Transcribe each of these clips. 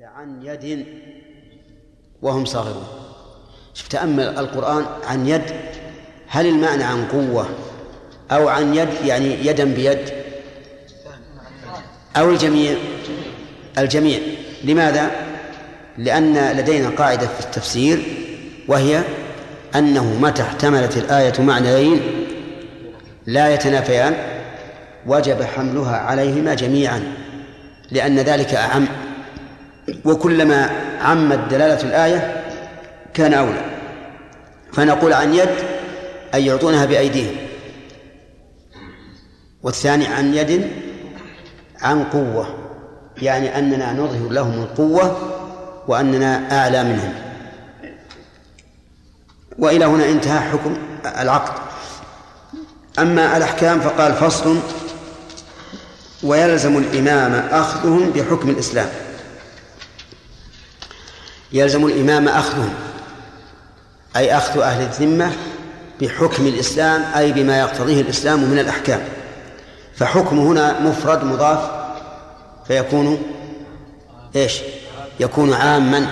عن يد وهم صاغرون. شوف تأمل القرآن عن يد هل المعنى عن قوة أو عن يد يعني يدا بيد؟ أو الجميع؟ الجميع. لماذا؟ لأن لدينا قاعدة في التفسير وهي أنه متى احتملت الآية معنيين لا يتنافيان وجب حملها عليهما جميعا لأن ذلك أعم. وكلما عمت دلالة الآية كان أولى. فنقول عن يد أن يعطونها بأيديهم والثاني عن يد عن قوة يعني أننا نظهر لهم القوة وأننا أعلى منهم. وإلى هنا انتهى حكم العقد. أما الأحكام فقال فصل ويلزم الإمام أخذهم بحكم الإسلام. يلزم الإمام أخذهم أي أخذ أهل الذمة بحكم الإسلام أي بما يقتضيه الإسلام من الأحكام. فحكم هنا مفرد مضاف فيكون إيش؟ يكون عاما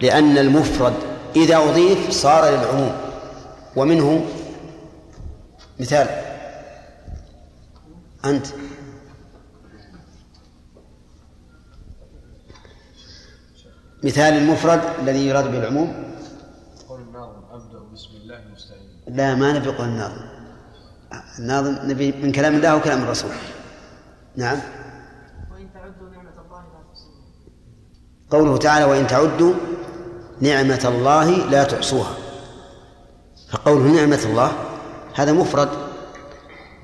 لأن المفرد إذا أضيف صار للعموم. ومنه مثال. أنت؟ مثال المفرد الذي يراد به العموم. قول الناظم أبدأ بسم الله مستعين لا ما نبي قول الناظم. الناظم نبي من كلام الله وكلام الرسول. نعم. وإن تعدوا نعمة الله لا تحصوها. قوله تعالى وإن تعدوا نعمة الله لا تحصوها. فقوله نعمة الله هذا مفرد.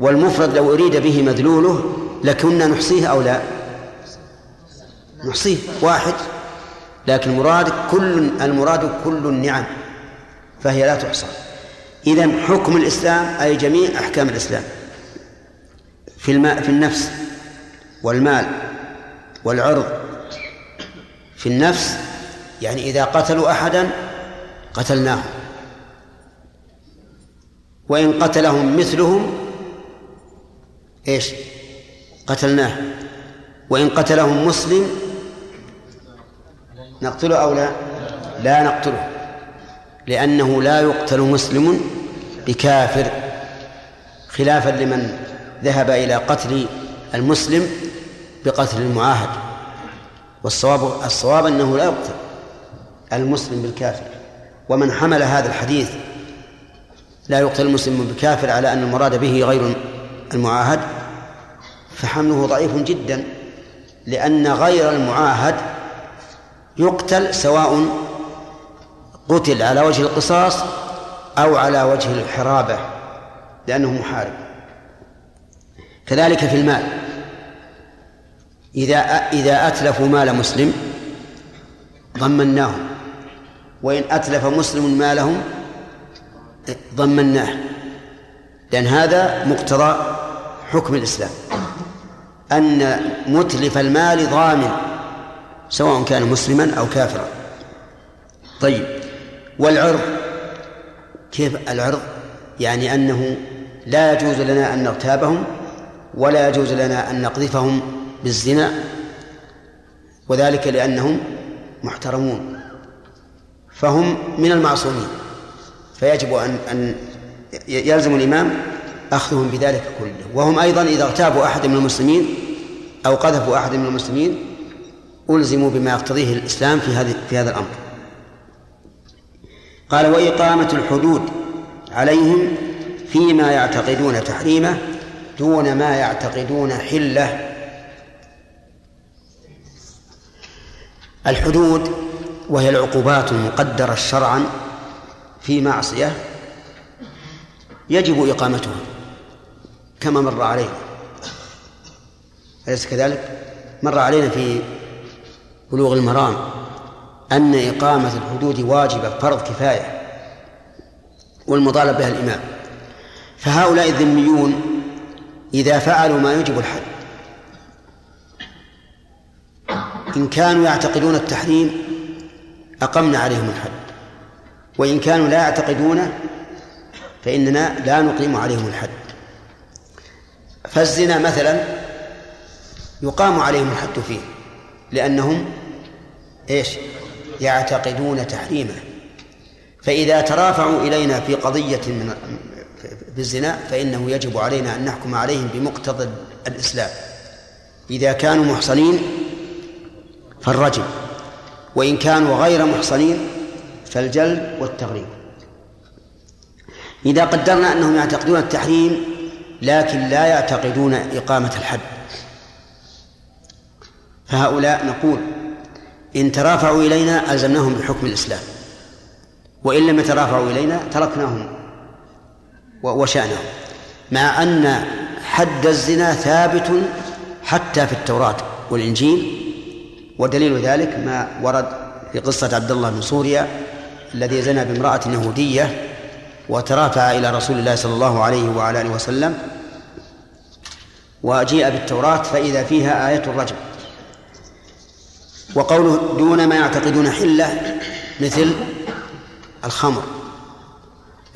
والمفرد لو أريد به مدلوله لكنا نحصيه أو لا؟ نحصيه. واحد. لكن المراد كل المراد كل النعم فهي لا تحصى. إذا حكم الإسلام أي جميع أحكام الإسلام في الماء في النفس والمال والعرض. في النفس يعني إذا قتلوا أحدا قتلناه. وإن قتلهم مثلهم إيش؟ قتلناه. وإن قتلهم مسلم نقتله أو لا؟ لا نقتله. لأنه لا يقتل مسلم بكافر خلافا لمن ذهب إلى قتل المسلم بقتل المعاهد. والصواب الصواب أنه لا يقتل المسلم بالكافر. ومن حمل هذا الحديث لا يقتل المسلم بالكافر على أن المراد به غير المعاهد فحمله ضعيف جدا لأن غير المعاهد يقتل سواء قتل على وجه القصاص أو على وجه الحرابة لأنه محارب. كذلك في المال. إذا إذا أتلفوا مال مسلم ضمناهم وإن أتلف مسلم مالهم ضمناه لأن هذا مقتضى حكم الإسلام. أن متلف المال ضامن. سواء كان مسلما أو كافرا. طيب والعرض؟ كيف العرض؟ يعني أنه لا يجوز لنا أن نغتابهم ولا يجوز لنا أن نقذفهم بالزنا وذلك لأنهم محترمون فهم من المعصومين. فيجب أن أن يلزم الإمام أخذهم بذلك كله. وهم أيضا إذا اغتابوا أحد من المسلمين أو قذفوا أحد من المسلمين ألزموا بما يقتضيه الإسلام في هذا في هذا الأمر. قال وإقامة الحدود عليهم فيما يعتقدون تحريمه دون ما يعتقدون حلة. الحدود وهي العقوبات المقدرة شرعا في معصية يجب إقامتها كما مر علينا. أليس كذلك؟ مر علينا في بلوغ المرام أن إقامة الحدود واجبة فرض كفاية والمطالب بها الإمام. فهؤلاء الذميون إذا فعلوا ما يوجب الحد إن كانوا يعتقدون التحريم أقمنا عليهم الحد وإن كانوا لا يعتقدونه فإننا لا نقيم عليهم الحد. فالزنا مثلا يقام عليهم الحد فيه لأنهم إيش؟ يعتقدون تحريمه فإذا ترافعوا إلينا في قضية من في الزنا فإنه يجب علينا أن نحكم عليهم بمقتضى الإسلام. إذا كانوا محصنين فالرجم وإن كانوا غير محصنين فالجلد والتغريب. إذا قدرنا أنهم يعتقدون التحريم لكن لا يعتقدون إقامة الحد فهؤلاء نقول إن ترافعوا إلينا ألزمناهم بحكم الإسلام. وإن لم يترافعوا إلينا تركناهم وشأنهم. مع أن حد الزنا ثابت حتى في التوراة والإنجيل ودليل ذلك ما ورد في قصة عبد الله بن سوريا الذي زنى بامرأة يهودية وترافع إلى رسول الله صلى الله عليه وعلى آله وسلم وجيء بالتوراة فإذا فيها آية الرجم. وقوله دون ما يعتقدون حلة مثل الخمر.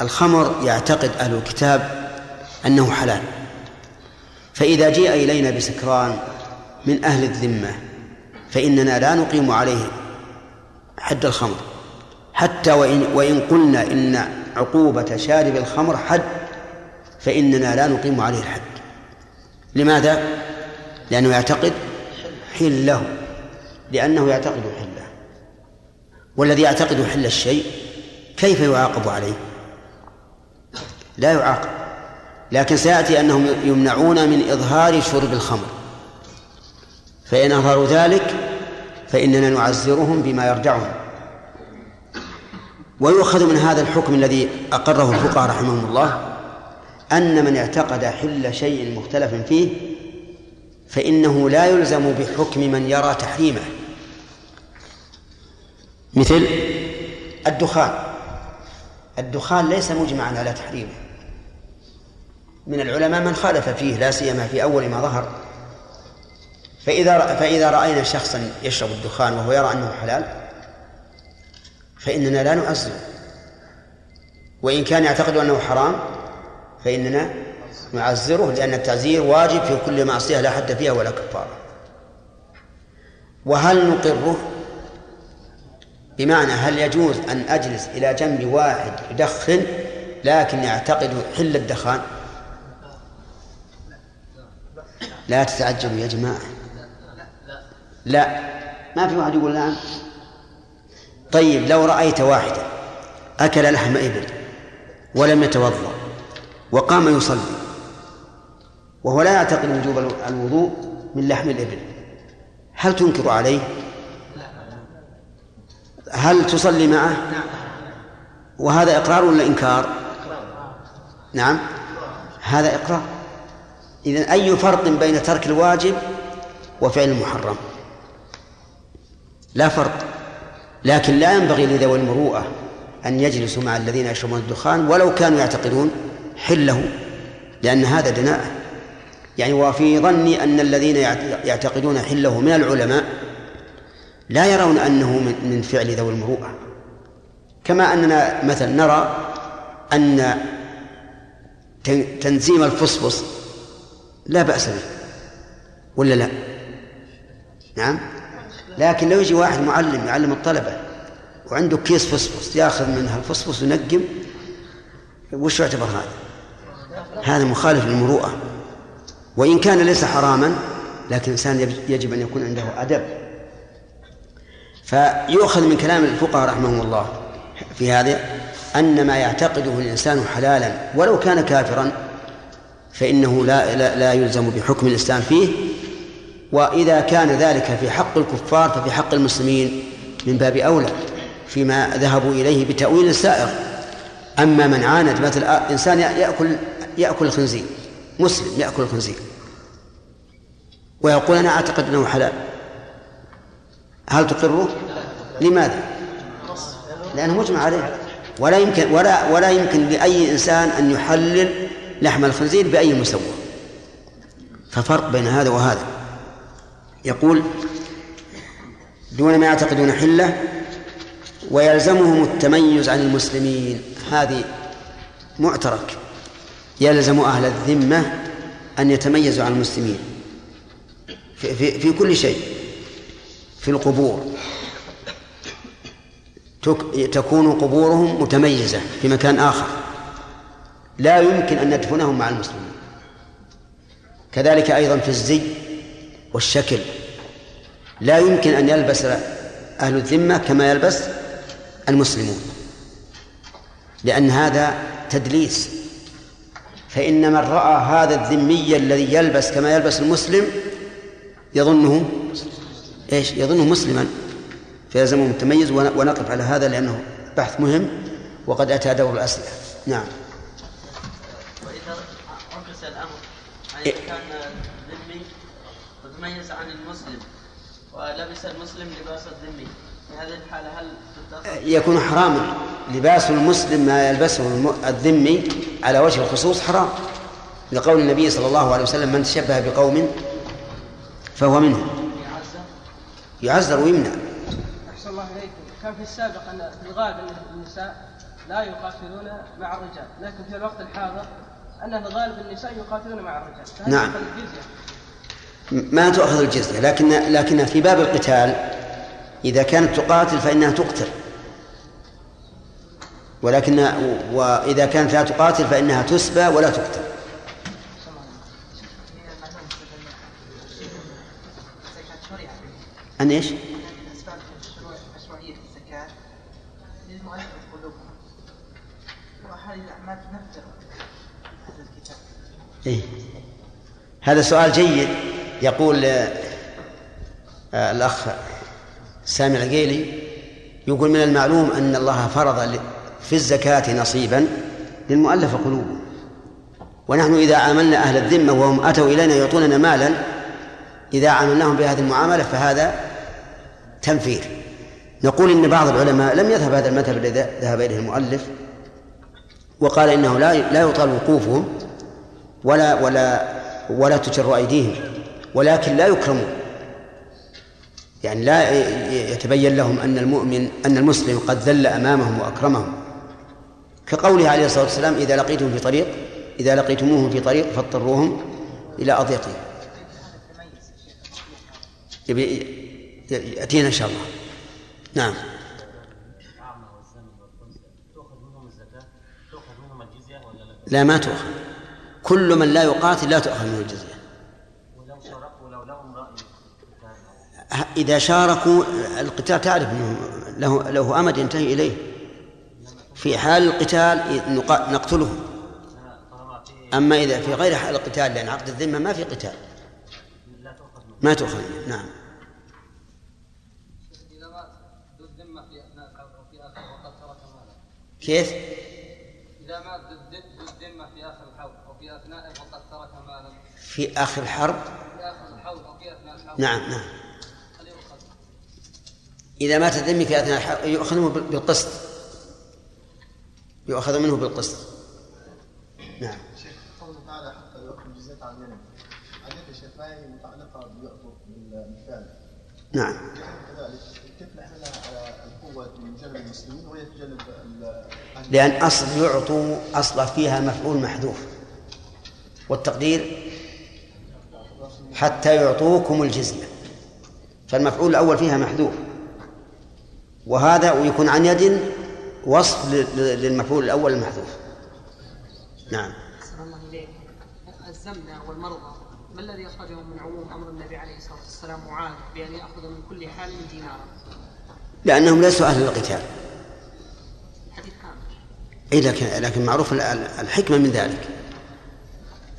الخمر يعتقد أهل الكتاب أنه حلال. فإذا جيء إلينا بسكران من أهل الذمة فإننا لا نقيم عليه حد الخمر. حتى وإن, وإن قلنا إن عقوبة شارب الخمر حد فإننا لا نقيم عليه الحد. لماذا؟ لأنه يعتقد حلة. لأنه يعتقد حله. والذي يعتقد حل الشيء كيف يعاقب عليه؟ لا يعاقب. لكن سيأتي أنهم يمنعون من إظهار شرب الخمر. فإن أظهروا ذلك فإننا نعزرهم بما يرجعهم ويؤخذ من هذا الحكم الذي أقره الفقهاء رحمهم الله أن من اعتقد حل شيء مختلف فيه فإنه لا يلزم بحكم من يرى تحريمه. مثل؟ الدخان. الدخان ليس مجمعا على تحريمه من العلماء من خالف فيه لا سيما في أول ما ظهر. فإذا فإذا رأينا شخصا يشرب الدخان وهو يرى أنه حلال فإننا لا نعزله وإن كان يعتقد أنه حرام فإننا نعزره لأن التعزير واجب في كل معصية لا حد فيها ولا كفارة. وهل نقره؟ بمعنى هل يجوز أن أجلس إلى جنب واحد يدخن لكن يعتقد حل الدخان؟ لا تتعجبوا يا جماعة. لا. ما في واحد يقول نعم طيب لو رأيت واحدا أكل لحم إبل ولم يتوضأ وقام يصلي وهو لا يعتقد وجوب الوضوء من لحم الإبل هل تنكر عليه؟ هل تصلي معه؟ وهذا إقرار ولا إنكار؟ نعم. هذا إقرار. إذن أي فرق بين ترك الواجب وفعل المحرم؟ لا فرق. لكن لا ينبغي لذوي المروءة أن يجلسوا مع الذين يشربون الدخان ولو كانوا يعتقدون حله لأن هذا دناءة. يعني وفي ظني أن الذين يعتقدون حله من العلماء لا يرون أنه من فعل ذوي المروءة. كما أننا مثلا نرى أن تنزيم الفصفص لا بأس به. ولا لا؟ نعم. لكن لو يجي واحد معلم يعلم الطلبة وعنده كيس فصفص ياخذ منها الفصفص وينقم وش يعتبر هذا؟ هذا مخالف للمروءة. وإن كان ليس حراما لكن الإنسان يجب أن يكون عنده أدب. فيؤخذ من كلام الفقهاء رحمهم الله في هذا أن ما يعتقده الإنسان حلالا ولو كان كافرا فإنه لا, لا, لا يلزم بحكم الإسلام فيه. وإذا كان ذلك في حق الكفار ففي حق المسلمين من باب أولى فيما ذهبوا إليه بتأويل سائغ أما من عاند مثل إنسان يأكل يأكل الخنزير مسلم يأكل الخنزير ويقول أنا أعتقد أنه حلال. هل تقره؟ لماذا؟ لأنه مجمع عليه. ولا يمكن ولا ولا يمكن لأي إنسان أن يحلل لحم الخنزير بأي مسوى. ففرق بين هذا وهذا. يقول دون ما يعتقدون حلة ويلزمهم التميز عن المسلمين. هذه معترك. يلزم أهل الذمة أن يتميزوا عن المسلمين في, في, في كل شيء. في القبور. تك- تكون قبورهم متميزة في مكان آخر. لا يمكن أن ندفنهم مع المسلمين. كذلك أيضا في الزي والشكل. لا يمكن أن يلبس أهل الذمة كما يلبس المسلمون. لأن هذا تدليس. فإن من رأى هذا الذمي الذي يلبس كما يلبس المسلم يظنه إيش؟ يظنه مسلما فيلزمه متميز ون- ونقف على هذا لأنه بحث مهم وقد أتى دور الأسئلة. نعم. عكس الأمر إيه. يعني كان الذمي متميز عن المسلم ولبس المسلم لباس الذمي في هذه الحالة هل يكون حراما. لباس المسلم ما يلبسه الذمي على وجه الخصوص حرام. لقول النبي صلى الله عليه وسلم من تشبه بقوم فهو منهم. يعزر ويمنع. أحسن الله إليكم. كان في السابق أن في الغالب أن النساء لا يقاتلون مع الرجال لكن في الوقت الحاضر أن الغالب النساء يقاتلون مع الرجال. نعم. ما تؤخذ الجزية لكن لكن في باب القتال إذا كانت تقاتل فإنها تقتل. ولكن وإذا كانت لا تقاتل فإنها تسبى ولا تقتل. أن إيش؟ أسباب مشروعية الزكاة للمؤلف قلوبهم وهذه الأعمال تنفر هذا الكتاب إيه؟ هذا سؤال جيد يقول آه، الأخ سامي العقيلي يقول من المعلوم أن الله فرض في الزكاة نصيبا للمؤلف قلوبهم ونحن إذا عاملنا أهل الذمة وهم أتوا إلينا يعطوننا مالا إذا عاملناهم بهذه المعاملة فهذا تنفير. نقول إن بعض العلماء لم يذهب هذا المذهب الذي ذهب إليه المؤلف وقال إنه لا لا يطال وقوفهم ولا ولا ولا تجر أيديهم ولكن لا يكرمون. يعني لا يتبين لهم أن المؤمن أن المسلم قد ذل أمامهم وأكرمهم. كقوله عليه الصلاة والسلام إذا لقيتم في طريق إذا لقيتموهم في طريق فاضطروهم إلى أضيقهم. يأتينا إن شاء الله. نعم. لا؟ ما تؤخذ كل من لا يقاتل لا تؤخذ منه الجزية. إذا شاركوا القتال تعرف أنه له له أمد ينتهي إليه. في حال القتال نق- نقتلهم. أما إذا في غير حال القتال لأن عقد الذمة ما في قتال. ما تؤخذ. نعم إذا مات ذو الذمة في أثناء الحرب وفي آخر وقد ترك مالا كيف؟ إذا مات ذو الذ- ذو الذمة في آخر الحول أو في أثنائه وقد ترك مالا. في آخر الحرب؟ في آخر الحول أو في أثناء الحول نعم نعم. هل يؤخذ؟ إذا مات الذمي في أثناء الحرب يؤخذ منه بال- بالقسط. يؤخذ منه بالقسط. نعم. شيخ قوله تعالى حتى يؤخذ عن يمين متعلقة بالفعل نعم كذلك كيف نحملها على القوة من جانب المسلمين وهي في جانب ال- أهل لأن أصل يعطوا أصل فيها مفعول محذوف. والتقدير حتى يعطوكم الجزية فالمفعول الأول فيها محذوف. وهذا ويكون عن يد وصف للمفعول الأول المحذوف. نعم. الزمن والمرضى. ما الذي أخرجهم من عموم أمر النبي عليه الصلاة والسلام معاذ بأن يأخذ من كل حال دينارا لأنهم ليسوا أهل القتال. أي لكن لكن معروف ال- ال- الحكمة من ذلك.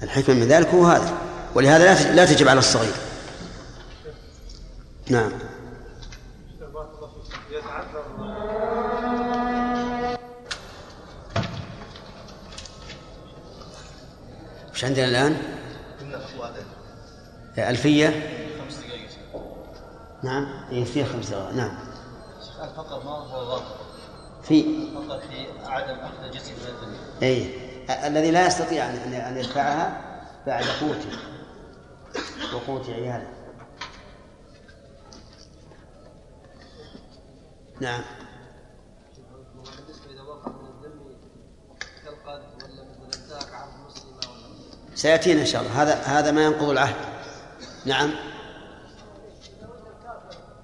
الحكمة من ذلك هو هذا. ولهذا لا تجب على الصغير. نعم. وش عندنا الآن؟ ألفية نعم. إيه فيها خمس دقائق. نعم. فقط ما هو ضابط. في فقط في عدم أخذ الجزء من الذمه أي الذي لا يستطيع أن أن- أن يدفعها بعد قوته. وقوت عياله. نعم. سيأتينا إن شاء الله. هذا هذا ما ينقض العهد. نعم.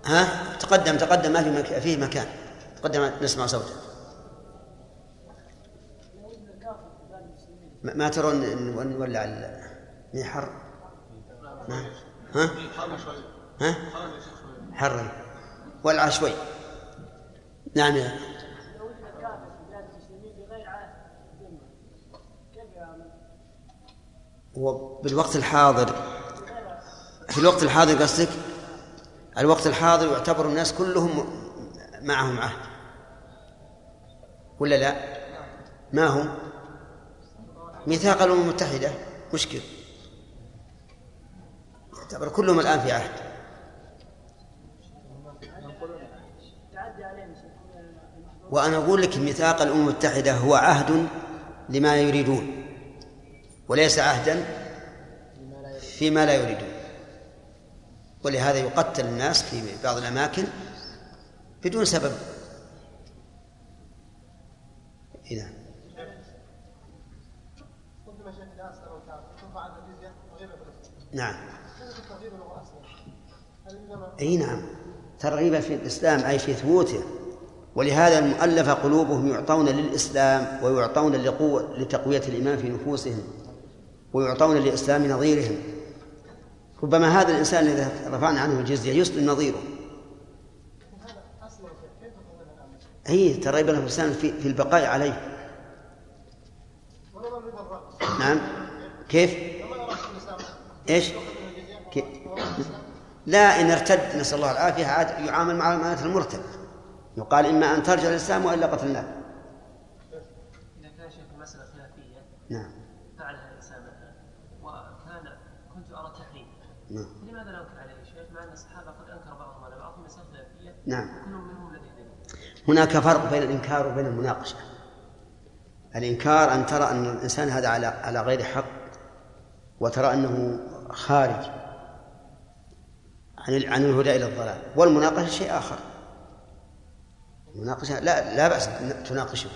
ها؟ تقدم تقدم ما في مك... فيه مكان. تقدم نسمع صوته. ما ترون ان نولع ال- من حر؟ ما ها؟ ها؟ حر. ولع شوي. نعم يا وبالوقت الحاضر في الوقت الحاضر قصدك؟ الوقت الحاضر يعتبر الناس كلهم معهم عهد. ولا لا؟ ما هو ميثاق الأمم المتحدة مشكل. يعتبر كلهم الآن في عهد. وأنا أقول لك ميثاق الأمم المتحدة هو عهد لما يريدون وليس عهدا فيما لا يريدون. ولهذا يقتل الناس في بعض الأماكن بدون سبب إذا قلت ما شيخ الناس لو كان ترفع عنها الجزيه وغيبه بالاسلام نعم. أي نعم. ترغيب في الإسلام أي في ثبوته. ولهذا المؤلف قلوبهم يعطون للإسلام ويعطون لقوة لتقوية الإيمان في نفوسهم ويعطون للإسلام نظيرهم. ربما هذا الإنسان إذا رفعنا عنه الجزية يسلم نظيره. أي ترغيب الإنسان في, في البقاء عليه. نعم. كيف؟ إيش؟ لا إن ارتد نسأل الله العافية عاد يعامل مع معاملة المرتد. يقال إما أن ترجع الإسلام وإلا قتلناك إذا كان شيخ المسألة خلافية نعم. فعلها مثلا وكان كنت تحريم. نعم. لماذا لا أنكر عليه شيخ؟ مع أن الصحابة قد أنكر بعضهم على بعض في مسألة خلافية نعم. منهم هناك فرق بين الإنكار وبين المناقشة. الإنكار أن ترى أن الإنسان هذا على على غير حق وترى أنه خارج عن عن الهدى إلى الضلال. والمناقشة شيء آخر. المناقشة لا لا أن تناقشه.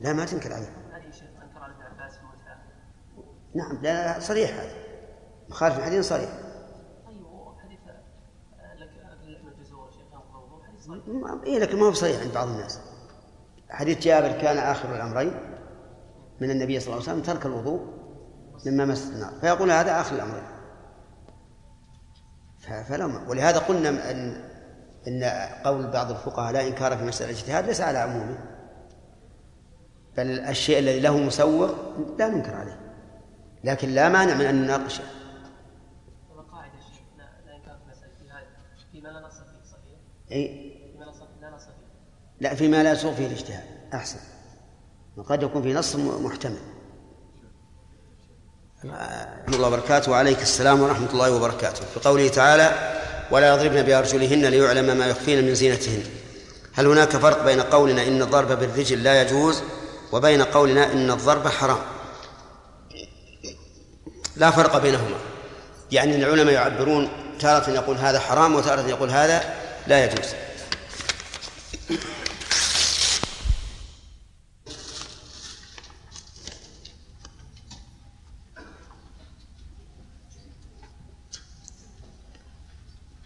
لا ما تنكر عليه. نعم لا صريح هذا. مخالف صريح. حديث صحيح ما- إيه لكن ما هو صحيح عند بعض الناس. حديث جابر كان آخر الأمرين من النبي صلى الله عليه وسلم ترك الوضوء. مما مس النار. فيقول هذا آخر الأمرين ف- فلا م- ولهذا قلنا أن أن قول بعض الفقهاء لا إنكار في مسألة الاجتهاد ليس على عمومه. بل الشيء الذي له مسوغ لا ننكر عليه. لكن لا مانع من أن نناقشه. أي لا فيما لا يسوغ فيه الاجتهاد. أحسن. وقد يكون في نص محتمل. ورحمة الله وبركاته. وعليك السلام ورحمة الله وبركاته. في قوله تعالى ولا يضربن بأرجلهن ليعلم ما يخفين من زينتهن. هل هناك فرق بين قولنا إن الضرب بالرجل لا يجوز وبين قولنا إن الضرب حرام؟ لا فرق بينهما. يعني العلماء يعبرون تارة يقول هذا حرام وتارة يقول هذا لا يجوز.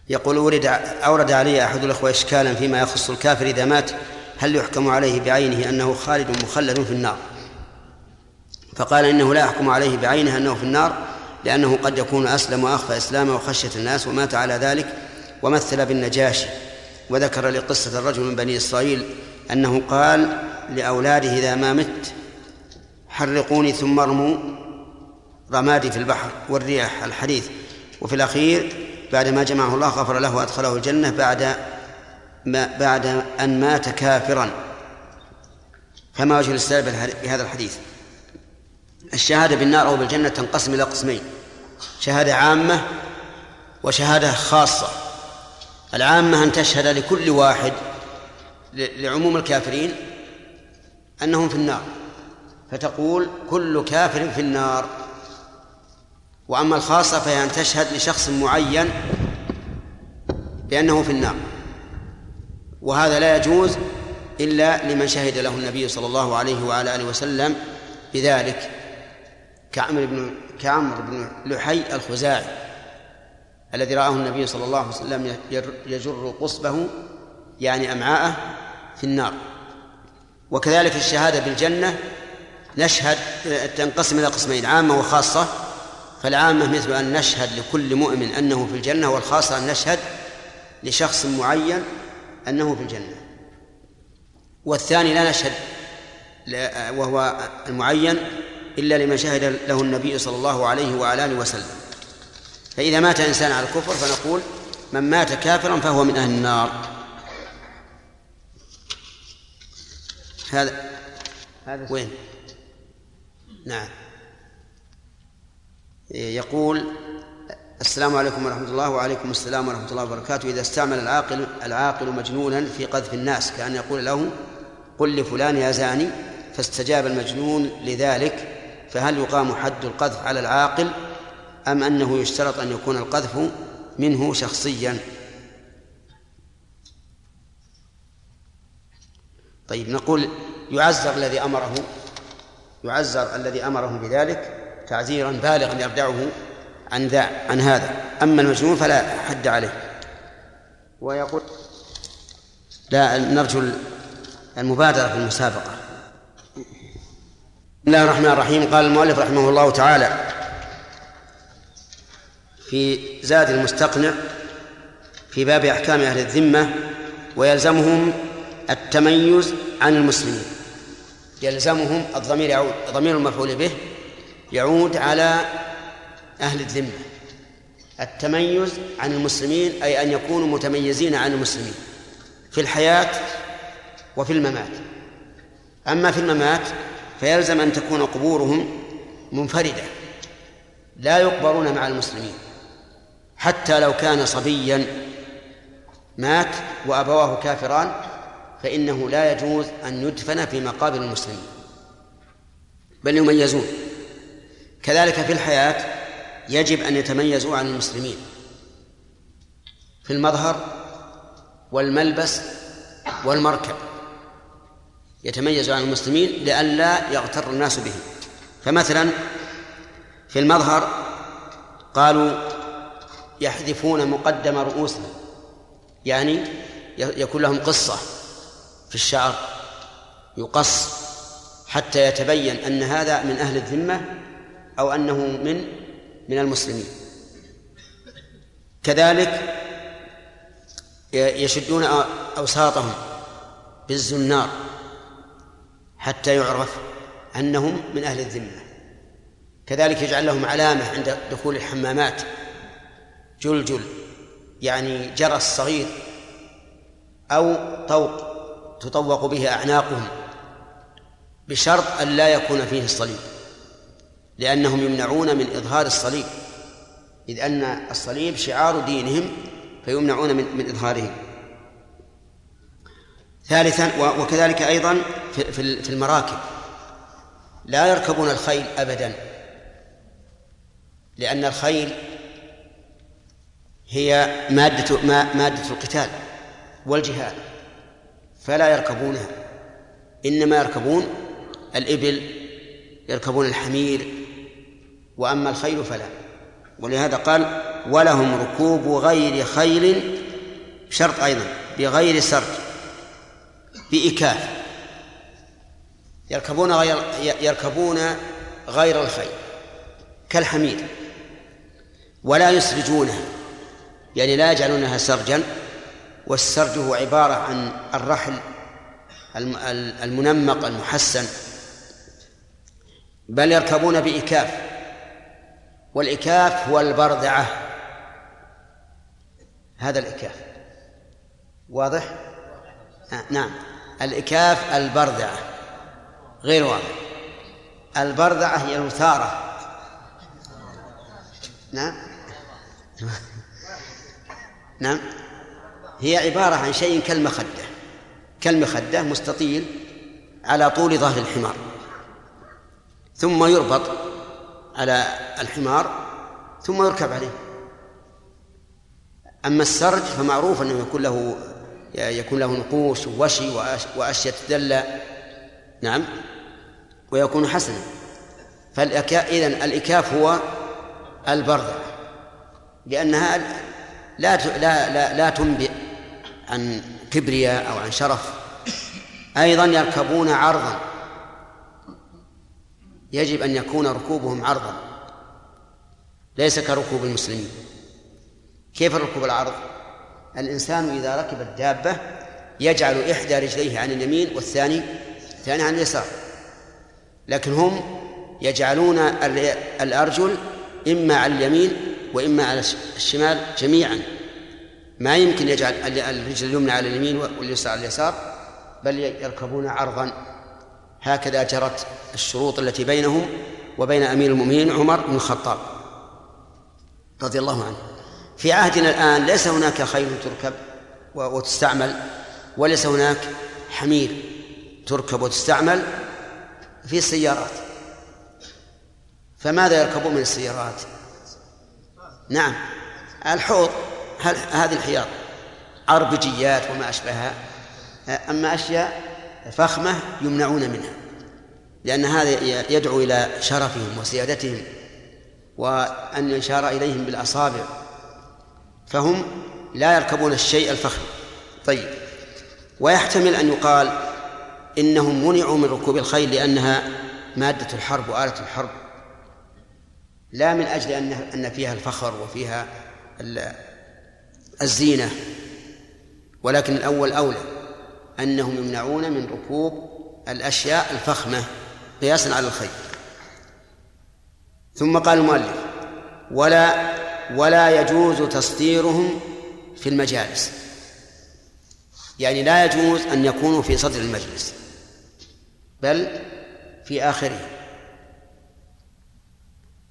يقول ورد أورد علي أحد الأخوة إشكالا فيما يخص الكافر إذا مات هل يحكم عليه بعينه أنه خالد مخلد في النار؟ فقال إنه لا يحكم عليه بعينه أنه في النار لأنه قد يكون أسلم وأخفى إسلامه وخشية الناس ومات على ذلك ومثل بالنجاشي وذكر لقصة الرجل من بني إسرائيل أنه قال لأولاده إذا ما مت حرقوني ثم ارموا رمادي في البحر. والرياح الحديث. وفي الأخير بعد ما جمعه الله غفر له وأدخله الجنة بعد ما بعد أن مات كافرا. فما وجه الاستدلال بهذا الحديث؟ الشهادة بالنار أو بالجنة تنقسم إلى قسمين. شهادة عامة وشهادة خاصة. العامة أن تشهد لكل واحد لعموم الكافرين أنهم في النار. فتقول كل كافر في النار. وأما الخاصة فهي أن تشهد لشخص معين بأنه في النار. وهذا لا يجوز إلا لمن شهد له النبي صلى الله عليه وعلى آله وسلم بذلك كعمر بن كعمر بن لحي الخزاعي الذي رآه النبي صلى الله عليه وسلم يجر قصبه يعني أمعاءه في النار. وكذلك الشهادة بالجنة نشهد تنقسم إلى قسمين عامة وخاصة. فالعامة مثل أن نشهد لكل مؤمن أنه في الجنة والخاصة أن نشهد لشخص معين أنه في الجنة. والثاني لا نشهد وهو المعين إلا لمن شهد له النبي صلى الله عليه وعلى آله وسلم. فإذا مات إنسان على الكفر فنقول من مات كافرا فهو من أهل النار. هذا هذا وين؟ نعم. يقول السلام عليكم ورحمة الله وعليكم السلام ورحمة الله وبركاته. إذا استعمل العاقل العاقل مجنونا في قذف الناس كأن يقول له قل لفلان يا زاني فاستجاب المجنون لذلك فهل يقام حد القذف على العاقل أم أنه يشترط أن يكون القذف منه شخصيا؟ طيب نقول يعزر الذي أمره يعزر الذي أمره بذلك تعزيرا بالغا يردعه عن ذا عن هذا. أما المجنون فلا حد عليه. ويقول لا نرجو المبادرة في المسابقة. بسم الله الرحمن الرحيم. قال المؤلف رحمه الله تعالى في زاد المستقنع في باب أحكام أهل الذمة ويلزمهم التميز عن المسلمين. يلزمهم الضمير يعود ضمير المفعول به يعود على أهل الذمة. التميز عن المسلمين أي أن يكونوا متميزين عن المسلمين في الحياة وفي الممات. أما في الممات فيلزم أن تكون قبورهم منفردة لا يقبرون مع المسلمين. حتى لو كان صبيا مات وأبواه كافران فإنه لا يجوز أن يدفن في مقابر المسلمين بل يميزون. كذلك في الحياة يجب أن يتميزوا عن المسلمين. في المظهر والملبس والمركب يتميز عن المسلمين لئلا يغتر الناس به فمثلا في المظهر قالوا يحذفون مقدم رؤوسهم يعني يكون لهم قصة في الشعر يقص حتى يتبين أن هذا من أهل الذمة أو أنه من من المسلمين. كذلك يشدون أوساطهم بالزنار حتى يعرف أنهم من أهل الذمة. كذلك يجعل لهم علامة عند دخول الحمامات. جلجل يعني جرس صغير أو طوق تطوق به أعناقهم بشرط أن لا يكون فيه الصليب لأنهم يمنعون من إظهار الصليب إذ أن الصليب شعار دينهم فيمنعون من, من إظهاره ثالثا وكذلك أيضا في المراكب. لا يركبون الخيل أبدا لأن الخيل هي مادة مادة القتال والجهاد فلا يركبونها. إنما يركبون الإبل يركبون الحمير وأما الخيل فلا. ولهذا قال ولهم ركوب غير خيل شرط أيضا بغير سرج بإكاف. يركبون غير يركبون غير الخيل كالحمير ولا يسرجونها يعني لا يجعلونها سرجا. والسرج هو عبارة عن الرحل المنمق المحسن. بل يركبون بإكاف. والإكاف هو البردعة هذا الإكاف. واضح؟ آه نعم. الإكاف البردعة غير واضح. البردعة هي الوثارة نعم. نعم. هي عبارة عن شيء كالمخدة. كالمخدة مستطيل على طول ظهر الحمار. ثم يربط على الحمار ثم يركب عليه. أما السرج فمعروف أنه يكون له يكون له نقوش ووشي وأشياء تدلى نعم. ويكون حسنا. فالإكاف إذن الإكاف هو البردة لأنها لا لا لا, لا تنبئ عن كبرياء أو عن شرف. أيضا يركبون عرضا. يجب أن يكون ركوبهم عرضا. ليس كركوب المسلمين. كيف ركوب العرض؟ الإنسان إذا ركب الدابة يجعل إحدى رجليه عن اليمين والثاني الثاني عن اليسار. لكن هم يجعلون الأرجل إما على اليمين وإما على الشمال جميعا. ما يمكن يجعل الرجل اليمنى على اليمين واليسار على اليسار بل يركبون عرضا. هكذا جرت الشروط التي بينهم وبين أمير المؤمنين عمر بن الخطاب رضي الله عنه. في عهدنا الآن ليس هناك خيل تركب وتستعمل وليس هناك حمير تركب وتستعمل في السيارات. فماذا يركبون من السيارات؟ نعم الحوض هذه الحياض عربجيات وما أشبهها. أما أشياء فخمة يمنعون منها لأن هذا يدعو إلى شرفهم وسيادتهم وأن يشار إليهم بالأصابع فهم لا يركبون الشيء الفخم. طيب ويحتمل أن يقال إنهم منعوا من ركوب الخيل لأنها مادة الحرب وآلة الحرب لا من أجل أن أن فيها الفخر وفيها الزينة ولكن الأول أولى. أنهم يمنعون من ركوب الأشياء الفخمة قياسا على الخيل ثم قال المؤلف ولا ولا يجوز تصديرهم في المجالس. يعني لا يجوز أن يكونوا في صدر المجلس بل في آخره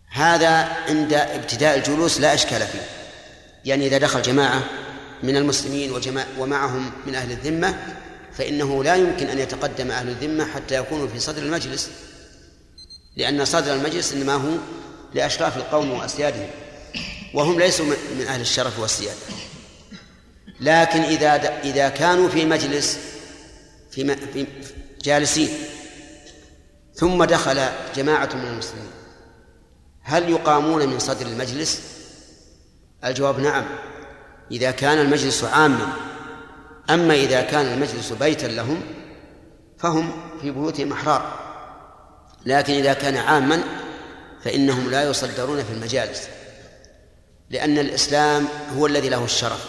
هذا عند ابتداء الجلوس لا إشكال فيه. يعني إذا دخل جماعة من المسلمين وجماعة ومعهم من أهل الذمة فإنه لا يمكن أن يتقدم أهل الذمة حتى يكونوا في صدر المجلس لأن صدر المجلس إنما هو لأشراف القوم وأسيادهم وهم ليسوا من أهل الشرف والسيادة لكن إذا إذا كانوا في مجلس في, جالسين ثم دخل جماعة من المسلمين هل يقامون من صدر المجلس؟ الجواب نعم إذا كان المجلس عاما أما إذا كان المجلس بيتا لهم فهم في بيوتهم أحرار. لكن إذا كان عاما فإنهم لا يصدرون في المجالس لأن الإسلام هو الذي له الشرف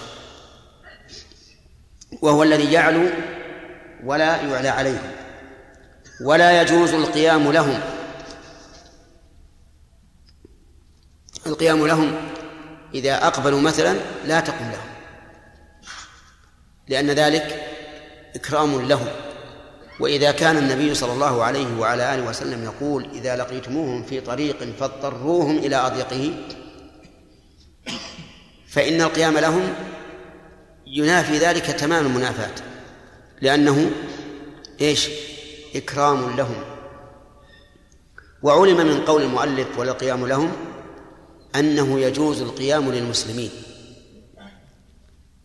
وهو الذي يعلو ولا يعلى عليه ولا يجوز القيام لهم. القيام لهم إذا أقبلوا مثلا لا تقم لهم. لأن ذلك إكرام لهم. وإذا كان النبي صلى الله عليه وعلى آله وسلم يقول إذا لقيتموهم في طريق فاضطروهم إلى أضيقه فإن القيام لهم ينافي ذلك تمام المنافاة لأنه إيش؟ إكرام لهم. وعلم من قول المؤلف ولا قيام لهم أنه يجوز القيام للمسلمين.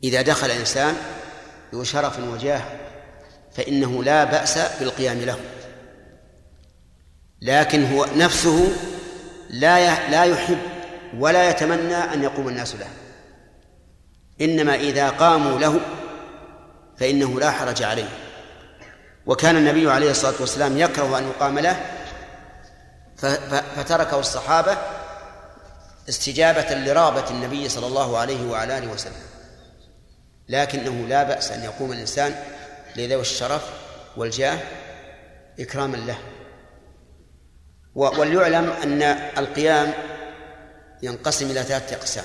إذا دخل إنسان ذو شرف وجاه فإنه لا بأس بالقيام له. لكن هو نفسه لا لا يحب ولا يتمنى أن يقوم الناس له. إنما إذا قاموا له فإنه لا حرج عليه. وكان النبي عليه الصلاة والسلام يكره أن يقام له فتركه الصحابة استجابة لرغبة النبي صلى الله عليه وعلى آله وسلم. لكنه لا بأس أن يقوم الإنسان لذوي الشرف والجاه إكراما له. وليعلم أن القيام ينقسم إلى ثلاثة أقسام.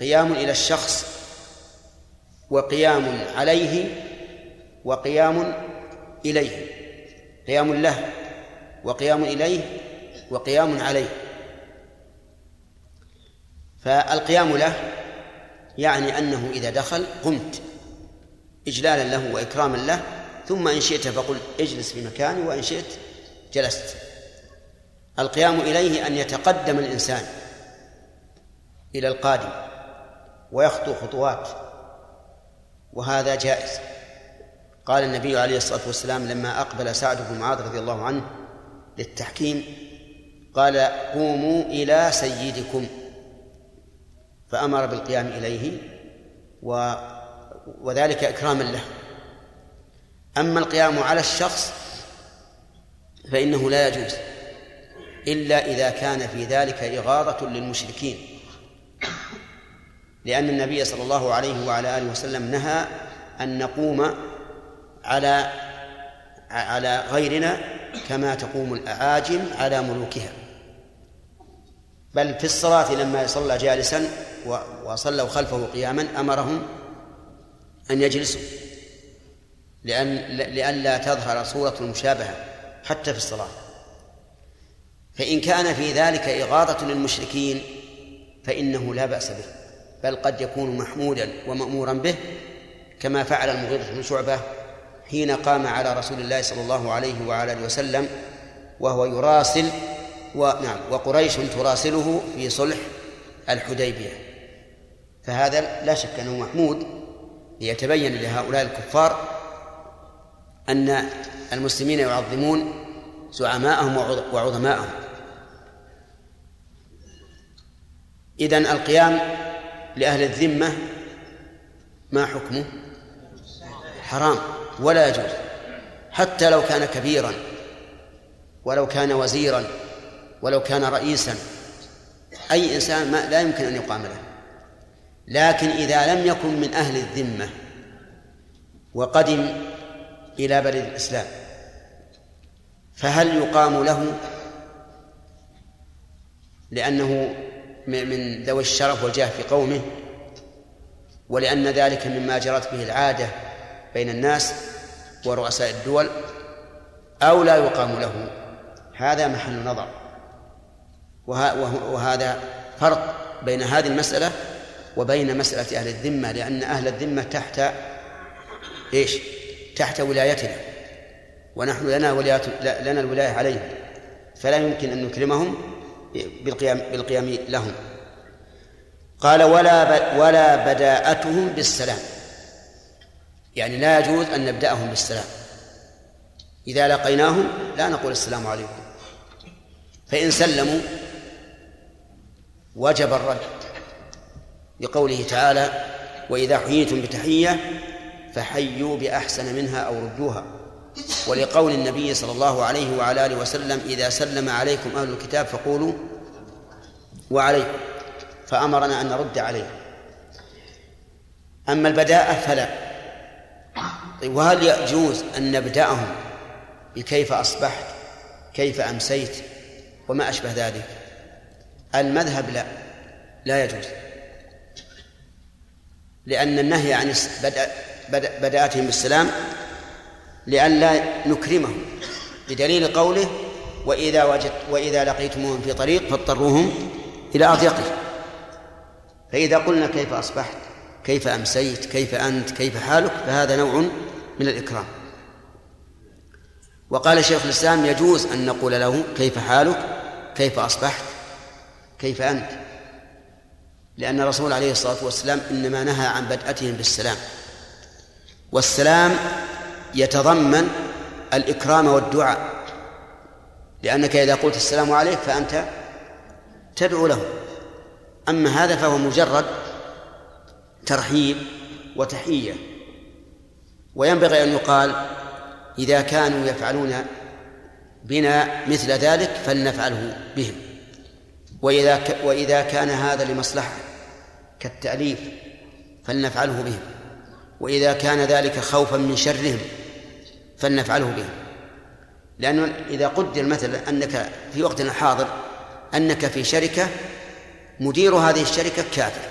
قيام إلى الشخص وقيام عليه وقيام إليه. قيام له وقيام إليه وقيام عليه. فالقيام له يعني أنه إذا دخل قمت إجلالا له وإكراما له ثم إن شئت فقل اجلس في مكاني وإن شئت جلست. القيام إليه أن يتقدم الإنسان إلى القادم ويخطو خطوات وهذا جائز. قال النبي عليه الصلاة والسلام لما أقبل سعد بن معاذ رضي الله عنه للتحكيم قال قوموا إلى سيدكم. فأمر بالقيام إليه و وذلك إكراما له. أما القيام على الشخص فإنه لا يجوز إلا إذا كان في ذلك إغاظة للمشركين. لأن النبي صلى الله عليه وعلى آله وسلم نهى أن نقوم على على غيرنا كما تقوم الأعاجم على ملوكها. بل في الصلاة لما صلى جالسا وصلوا خلفه قياما أمرهم أن يجلسوا لأن لئلا تظهر صورة المشابهة حتى في الصلاة. فإن كان في ذلك إغاظة للمشركين فإنه لا بأس به بل قد يكون محمودا ومأمورا به كما فعل المغيرة بن شعبة حين قام على رسول الله صلى الله عليه وعلى آله وسلم وهو يراسل ونعم وقريش تراسله في صلح الحديبية. فهذا لا شك أنه محمود ليتبين لهؤلاء الكفار أن المسلمين يعظمون زعماءهم وعظماءهم. إذن القيام لأهل الذمة ما حكمه؟ حرام ولا يجوز. حتى لو كان كبيرا ولو كان وزيرا ولو كان رئيسا أي إنسان ما لا يمكن أن يقام له. لكن إذا لم يكن من أهل الذمة وقدم إلى بلد الإسلام فهل يقام له لأنه من ذوي الشرف والجاه في قومه؟ ولأن ذلك مما جرت به العادة بين الناس ورؤساء الدول أو لا يقام له؟ هذا محل نظر. وهذا فرق بين هذه المسألة وبين مسألة أهل الذمة لأن أهل الذمة تحت إيش؟ تحت ولايتنا. ونحن لنا ولاية لنا الولاية عليهم. فلا يمكن أن نكرمهم بالقيام بالقيام لهم. قال ولا ولا بداءتهم بالسلام. يعني لا يجوز أن نبدأهم بالسلام. إذا لقيناهم لا نقول السلام عليكم. فإن سلموا وجب الرد. لقوله تعالى وإذا حييتم بتحية فحيوا بأحسن منها أو ردوها. ولقول النبي صلى الله عليه وعلى آله وسلم إذا سلم عليكم أهل الكتاب فقولوا وعليكم. فأمرنا أن نرد عليه. أما البداءة فلا. طيب وهل يجوز أن نبدأهم بكيف أصبحت كيف أمسيت وما أشبه ذلك؟ المذهب لا. لا يجوز. لأن النهي عن بدأ بدأتهم بالسلام لئلا نكرمهم بدليل قوله وإذا وجدت وإذا لقيتموهم في طريق فاضطروهم إلى أضيقه. فإذا قلنا كيف أصبحت كيف أمسيت كيف أنت كيف حالك فهذا نوع من الإكرام. وقال شيخ الإسلام يجوز أن نقول له كيف حالك كيف أصبحت كيف أنت. لأن الرسول عليه الصلاة والسلام إنما نهى عن بدأتهم بالسلام. والسلام يتضمن الإكرام والدعاء. لأنك إذا قلت السلام عليك فأنت تدعو له. أما هذا فهو مجرد ترحيب وتحية. وينبغي أن يقال إذا كانوا يفعلون بنا مثل ذلك فلنفعله بهم. وإذا ك... وإذا كان هذا لمصلحة كالتأليف فلنفعله بهم. وإذا كان ذلك خوفا من شرهم فلنفعله بهم. لأنه إذا قدر مثلا أنك في وقتنا الحاضر أنك في شركة مدير هذه الشركة كافر.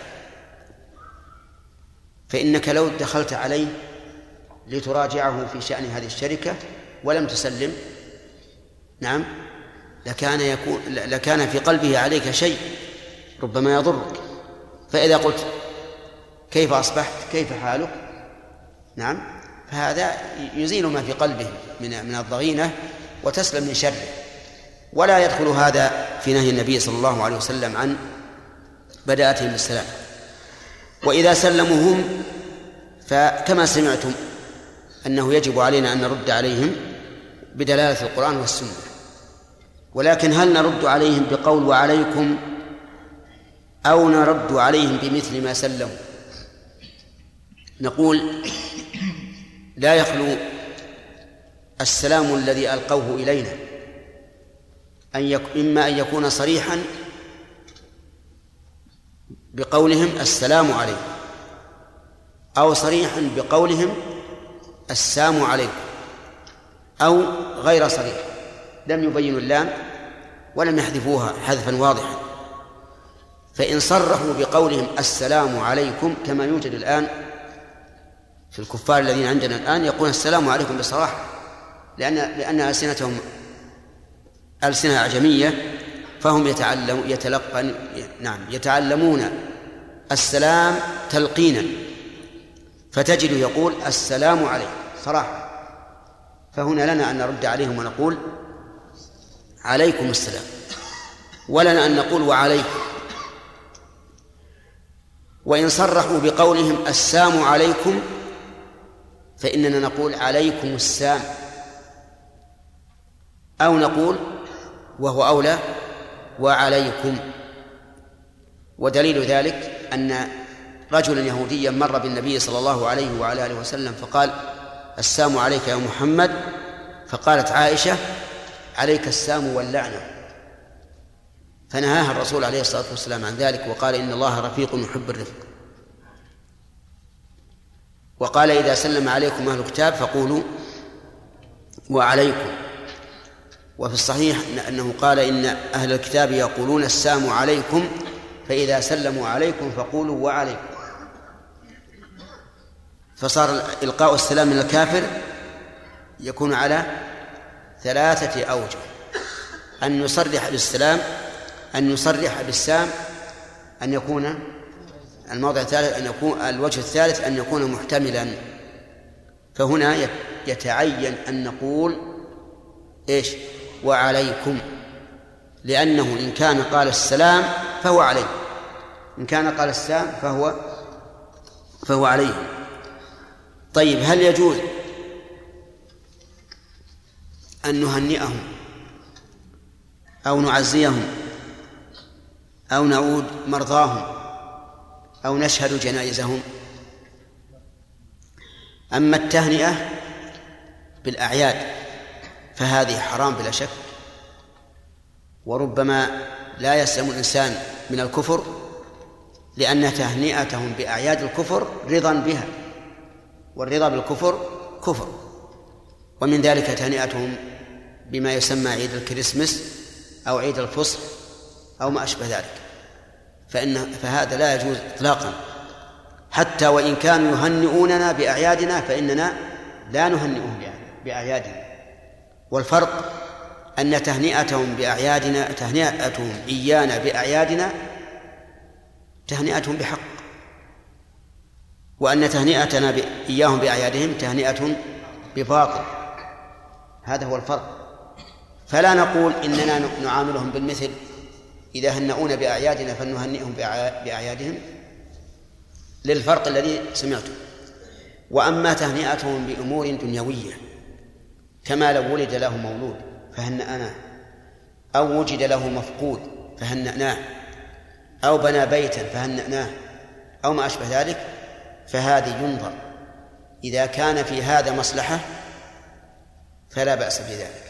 فإنك لو دخلت عليه لتراجعه في شأن هذه الشركة ولم تسلم نعم لكان يكون لكان في قلبه عليك شيء ربما يضرك. فإذا قلت كيف أصبحت؟ كيف حالك؟ نعم. فهذا يزيل ما في قلبه من من الضغينة وتسلم من شره. ولا يدخل هذا في نهي النبي صلى الله عليه وسلم عن بدأتهم بالسلام. وإذا سلموا هم فكما سمعتم أنه يجب علينا أن نرد عليهم بدلالة القرآن والسنة. ولكن هل نرد عليهم بقول وعليكم أو نرد عليهم بمثل ما سلموا؟ نقول لا يخلو السلام الذي ألقوه إلينا أن يك... إما أن يكون صريحا بقولهم السلام عليكم أو صريحا بقولهم السام عليكم أو غير صريح. لم يبينوا اللام ولم يحذفوها حذفا واضحا. فإن صرحوا بقولهم السلام عليكم كما يوجد الآن في الكفار الذين عندنا الآن يقول السلام عليكم بصراحة لأن لأن ألسنتهم ألسنة أعجمية فهم يتعلم يتلقن نعم يتعلمون السلام تلقينا. فتجد يقول السلام عليكم صراحة. فهنا لنا أن نرد عليهم ونقول عليكم السلام. ولنا أن نقول وعليكم. وإن صرحوا بقولهم السام عليكم فإننا نقول عليكم السام أو نقول وهو أولى وعليكم. ودليل ذلك أن رجلا يهوديا مر بالنبي صلى الله عليه وعلى آله وسلم فقال السام عليك يا محمد. فقالت عائشة عليك السام واللعنة. فنهاها الرسول عليه الصلاة والسلام عن ذلك وقال إن الله رفيق يحب الرفق. وقال إذا سلم عليكم أهل الكتاب فقولوا وعليكم. وفي الصحيح أنه قال إن أهل الكتاب يقولون السام عليكم فإذا سلموا عليكم فقولوا وعليكم. فصار إلقاء السلام من الكافر يكون على ثلاثة أوجه. أن يصرح بالسلام أن يصرح بالسام أن يكون الموضع الثالث أن يكون الوجه الثالث أن يكون محتملا. فهنا يتعين أن نقول إيش؟ وعليكم. لأنه إن كان قال السلام فهو عليه. إن كان قال السلام فهو فهو عليه. طيب هل يجوز أن نهنئهم أو نعزيهم أو نعود مرضاهم أو نشهد جنائزهم. أما التهنئة بالأعياد فهذه حرام بلا شك وربما لا يسلم الإنسان من الكفر لأن تهنئتهم بأعياد الكفر رضا بها والرضا بالكفر كفر ومن ذلك تهنئتهم بما يسمى عيد الكريسماس أو عيد الفصح أو ما أشبه ذلك. فإن فهذا لا يجوز إطلاقا. حتى وإن كانوا يهنئوننا بأعيادنا فإننا لا نهنئهم بأعيادنا. والفرق أن تهنئتهم بأعيادنا تهنئتهم إيانا بأعيادنا تهنئتهم بحق. وأن تهنئتنا إياهم بأعيادهم تهنئة بباطل. هذا هو الفرق. فلا نقول إننا نعاملهم بالمثل. إذا هنؤون بأعيادنا فلنهنئهم بأعيادهم للفرق الذي سمعته. وأما تهنئتهم بأمور دنيوية كما لو ولد له مولود فهنأناه أو وجد له مفقود فهنأناه أو بنى بيتا فهنأناه أو ما أشبه ذلك فهذه ينظر. إذا كان في هذا مصلحة فلا بأس بذلك.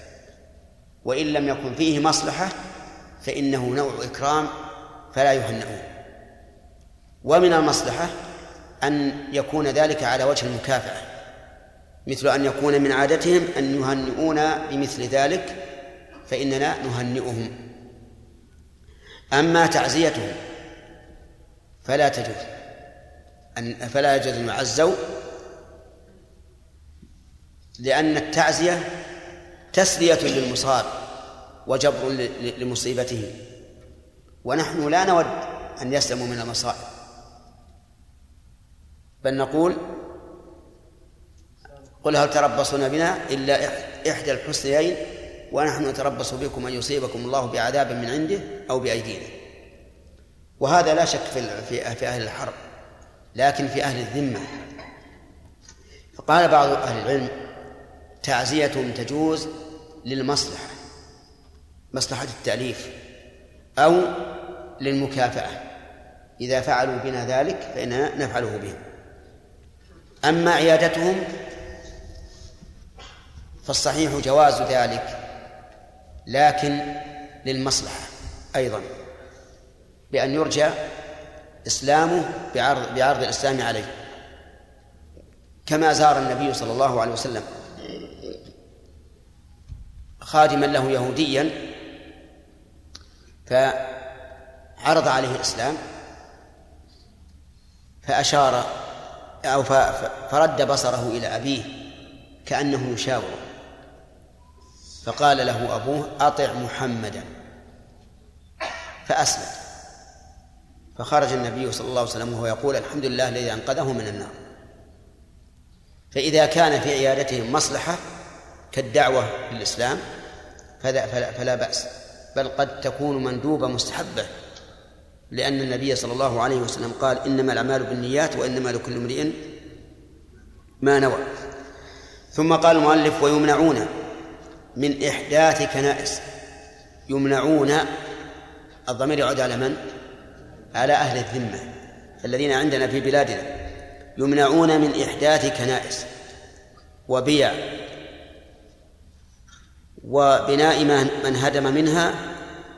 وإن لم يكن فيه مصلحة فإنه نوع إكرام فلا يهنئون. ومن المصلحة أن يكون ذلك على وجه المكافأة مثل أن يكون من عادتهم أن يهنئون بمثل ذلك فإننا نهنئهم. أما تعزيتهم فلا تجوز أن فلا يجوز أن يعزوا لأن التعزية تسلية للمصاب وجبر لمصيبته. ونحن لا نود أن يسلموا من المصائب. بل نقول قل هل تربصون بنا إلا إحدى الحسنيين ونحن نتربص بكم أن يصيبكم الله بعذاب من عنده أو بأيدينا. وهذا لا شك في في أهل الحرب لكن في أهل الذمة. فقال بعض أهل العلم تعزيتهم تجوز للمصلحة مصلحة التأليف أو للمكافأة. إذا فعلوا بنا ذلك فإننا نفعله بهم. أما عيادتهم فالصحيح جواز ذلك لكن للمصلحة أيضا بأن يرجى إسلامه بعرض بعرض الإسلام عليه. كما زار النبي صلى الله عليه وسلم خادما له يهوديا فعرض عليه الإسلام فأشار أو فرد بصره إلى أبيه كأنه يشاور فقال له أبوه أطع محمدا. فأسلم. فخرج النبي صلى الله عليه وسلم وهو يقول الحمد لله الذي أنقذه من النار. فإذا كان في عيادتهم مصلحة كالدعوة للإسلام فلا, فلا, فلا بأس. بل قد تكون مندوبة مستحبة لأن النبي صلى الله عليه وسلم قال إنما الأعمال بالنيات وإنما لكل امرئ ما نوى. ثم قال المؤلف ويمنعون من إحداث كنائس. يمنعون الضمير يعود على من؟ على أهل الذمة الذين عندنا في بلادنا. يمنعون من إحداث كنائس وبيع وبناء من هدم منها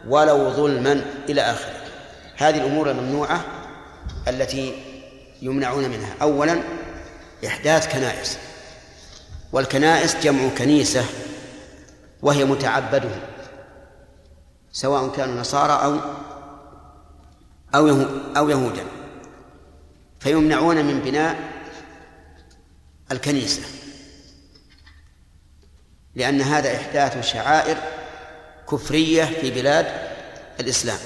ولو ظلما إلى آخره. هذه الأمور الممنوعة التي يمنعون منها. أولا إحداث كنائس. والكنائس جمع كنيسة وهي متعبدهم سواء كانوا نصارى أو أو أو يهودا. فيمنعون من بناء الكنيسة. لأن هذا إحداث شعائر كفرية في بلاد الإسلام.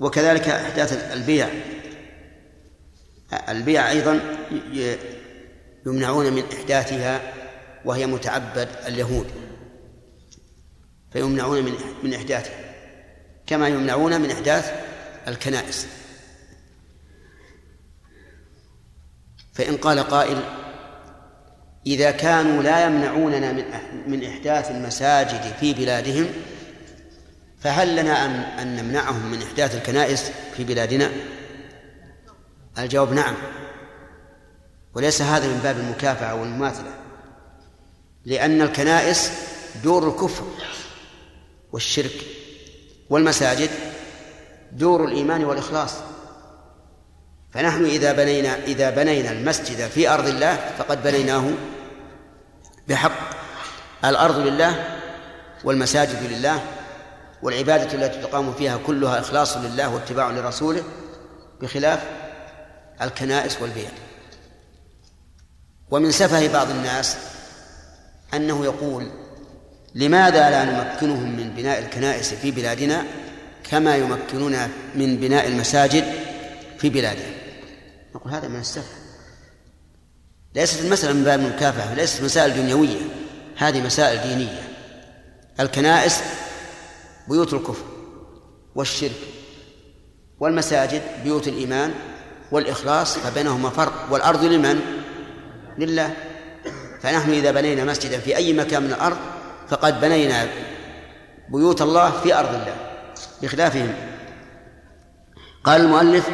وكذلك إحداث البيع. البيع أيضا يمنعون من إحداثها وهي متعبد اليهود. فيمنعون من من إحداثها. كما يمنعون من إحداث الكنائس. فإن قال قائل إذا كانوا لا يمنعوننا من من إحداث المساجد في بلادهم فهل لنا أن نمنعهم من إحداث الكنائس في بلادنا؟ الجواب نعم. وليس هذا من باب المكافأة والمماثلة. لأن الكنائس دور الكفر والشرك والمساجد دور الإيمان والإخلاص. فنحن إذا بنينا إذا بنينا المسجد في أرض الله فقد بنيناه بحق الأرض لله والمساجد لله والعبادة التي تقام فيها كلها إخلاص لله واتباع لرسوله بخلاف الكنائس والبيع ومن سفه بعض الناس أنه يقول لماذا لا نمكنهم من بناء الكنائس في بلادنا كما يمكنون من بناء المساجد في بلادهم نقول هذا من السفه. ليست المسألة من باب المكافأة ليست مسائل دنيوية هذه مسائل دينية. الكنائس بيوت الكفر والشرك والمساجد بيوت الإيمان والإخلاص فبينهما فرق. والأرض لمن؟ لله. فنحن إذا بنينا مسجدا في أي مكان من الأرض فقد بنينا بيوت الله في أرض الله بخلافهم. قال المؤلف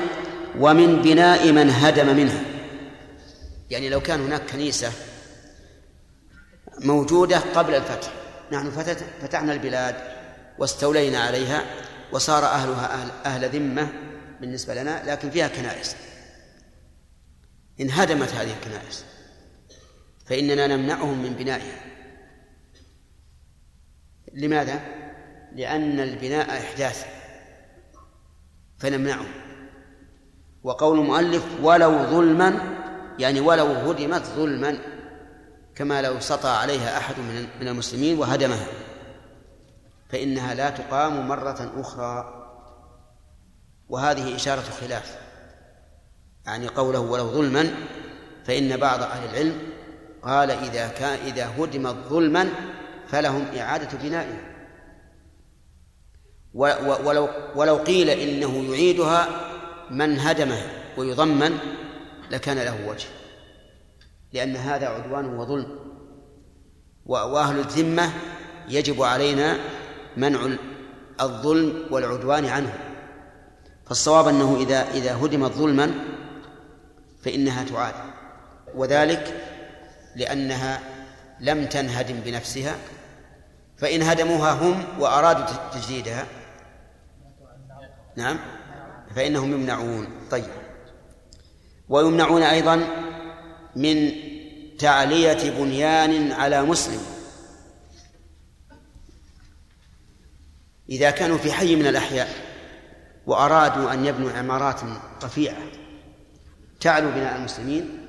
ومن بناء من هدم منها. يعني لو كان هناك كنيسة موجودة قبل الفتح. نحن فتحنا البلاد واستولينا عليها وصار أهلها أهل, أهل ذمة بالنسبة لنا لكن فيها كنائس. انهدمت هذه الكنائس. فإننا نمنعهم من بنائها. لماذا؟ لأن البناء إحداث. فنمنعه وقول المؤلف ولو ظلما يعني ولو هدمت ظلما كما لو سطى عليها أحد من المسلمين وهدمها. فإنها لا تقام مرة أخرى. وهذه إشارة خلاف. يعني قوله ولو ظلما فإن بعض أهل العلم قال إذا كان إذا هدمت ظلما فلهم إعادة بنائها. ولو ولو قيل إنه يعيدها من هدمها ويضمن لكان له وجه. لأن هذا عدوان وظلم. وأهل الذمة يجب علينا منع الظلم والعدوان عنه. فالصواب أنه إذا إذا هدمت ظلما فإنها تعاد. وذلك لأنها لم تنهدم بنفسها. فإن هدموها هم وأرادوا تجديدها نعم فإنهم يمنعون. طيب. ويمنعون أيضا من تعلية بنيان على مسلم. إذا كانوا في حي من الأحياء وأرادوا أن يبنوا عمارات رفيعة تعلو بناء المسلمين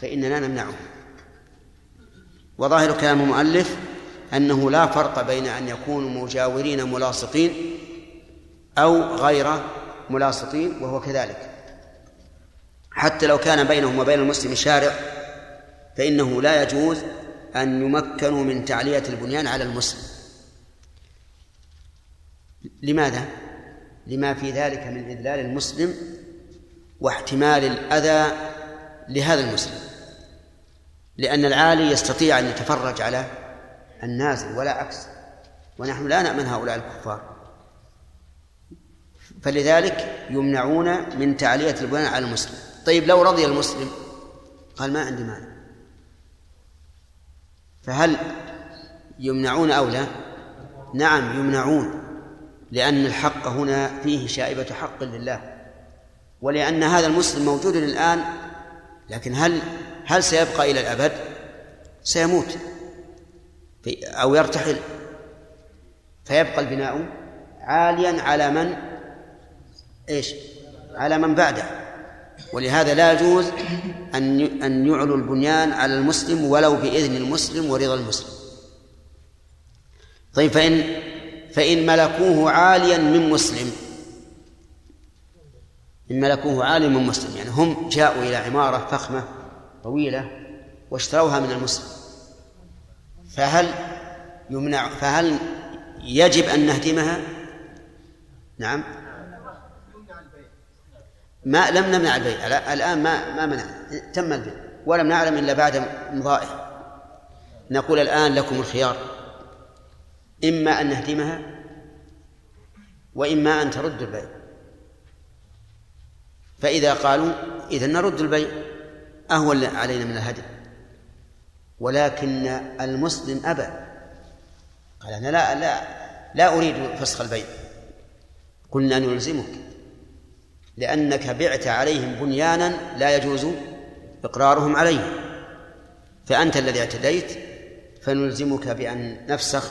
فإننا نمنعهم. وظاهر كلام المؤلف أنه لا فرق بين أن يكونوا مجاورين ملاصقين أو غير ملاصقين وهو كذلك. حتى لو كان بينهم وبين المسلم شارع فإنه لا يجوز أن يمكنوا من تعلية البنيان على المسلم. لماذا؟ لما في ذلك من إذلال المسلم واحتمال الأذى لهذا المسلم. لأن العالي يستطيع أن يتفرج على النازل ولا عكس. ونحن لا نأمن هؤلاء الكفار. فلذلك يمنعون من تعلية البنيان على المسلم. طيب لو رضي المسلم؟ قال ما عندي مانع. فهل يمنعون أو لا؟ نعم يمنعون لأن الحق هنا فيه شائبة حق لله ولأن هذا المسلم موجود الآن لكن هل هل سيبقى إلى الأبد؟ سيموت أو يرتحل. فيبقى البناء عاليا على من؟ إيش؟ على من بعده. ولهذا لا يجوز أن أن يعلو البنيان على المسلم ولو بإذن المسلم ورضا المسلم. طيب فإن فإن ملكوه عاليا من مسلم إن ملكوه عاليا من مسلم يعني هم جاءوا إلى عمارة فخمة طويلة واشتروها من المسلم فهل يمنع فهل يجب أن نهدمها؟ نعم ما لم نمنع البيع. الآن ما ما منع تم البيع. ولم نعلم إلا بعد مضائه نقول الآن لكم الخيار. إما أن نهدمها وإما أن تردوا البيع. فإذا قالوا إذا نرد البيع أهون علينا من الهدم. ولكن المسلم أبى. قال أنا لا لا لا أريد فسخ البيع. قلنا نلزمك. لأنك بعت عليهم بنيانا لا يجوز إقرارهم عليه فأنت الذي اعتديت فنلزمك بأن نفسخ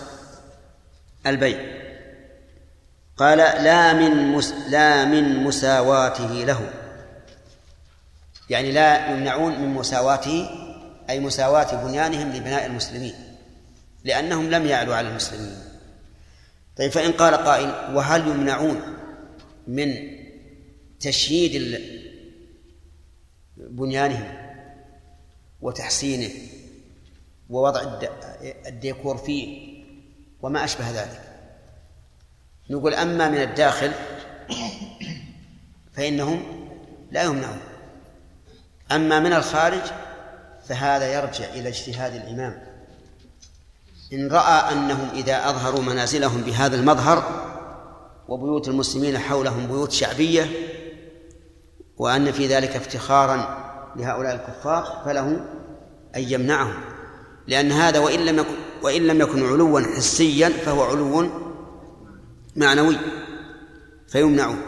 البيع. قال لا من مس لا من مساواته له. يعني لا يمنعون من مساواته أي مساواة بنيانهم لبناء المسلمين لأنهم لم يعلوا على المسلمين. طيب فإن قال قائل وهل يمنعون من تشييد بنيانهم وتحسينه ووضع الديكور فيه وما أشبه ذلك. نقول أما من الداخل فإنهم لا يمنعون. أما من الخارج فهذا يرجع إلى اجتهاد الإمام. إن رأى أنهم إذا أظهروا منازلهم بهذا المظهر وبيوت المسلمين حولهم بيوت شعبية وأن في ذلك افتخارا لهؤلاء الكفار فله أن يمنعهم. لأن هذا وإن لم يكن وإن لم يكن علوا حسيا فهو علو معنوي فيمنعون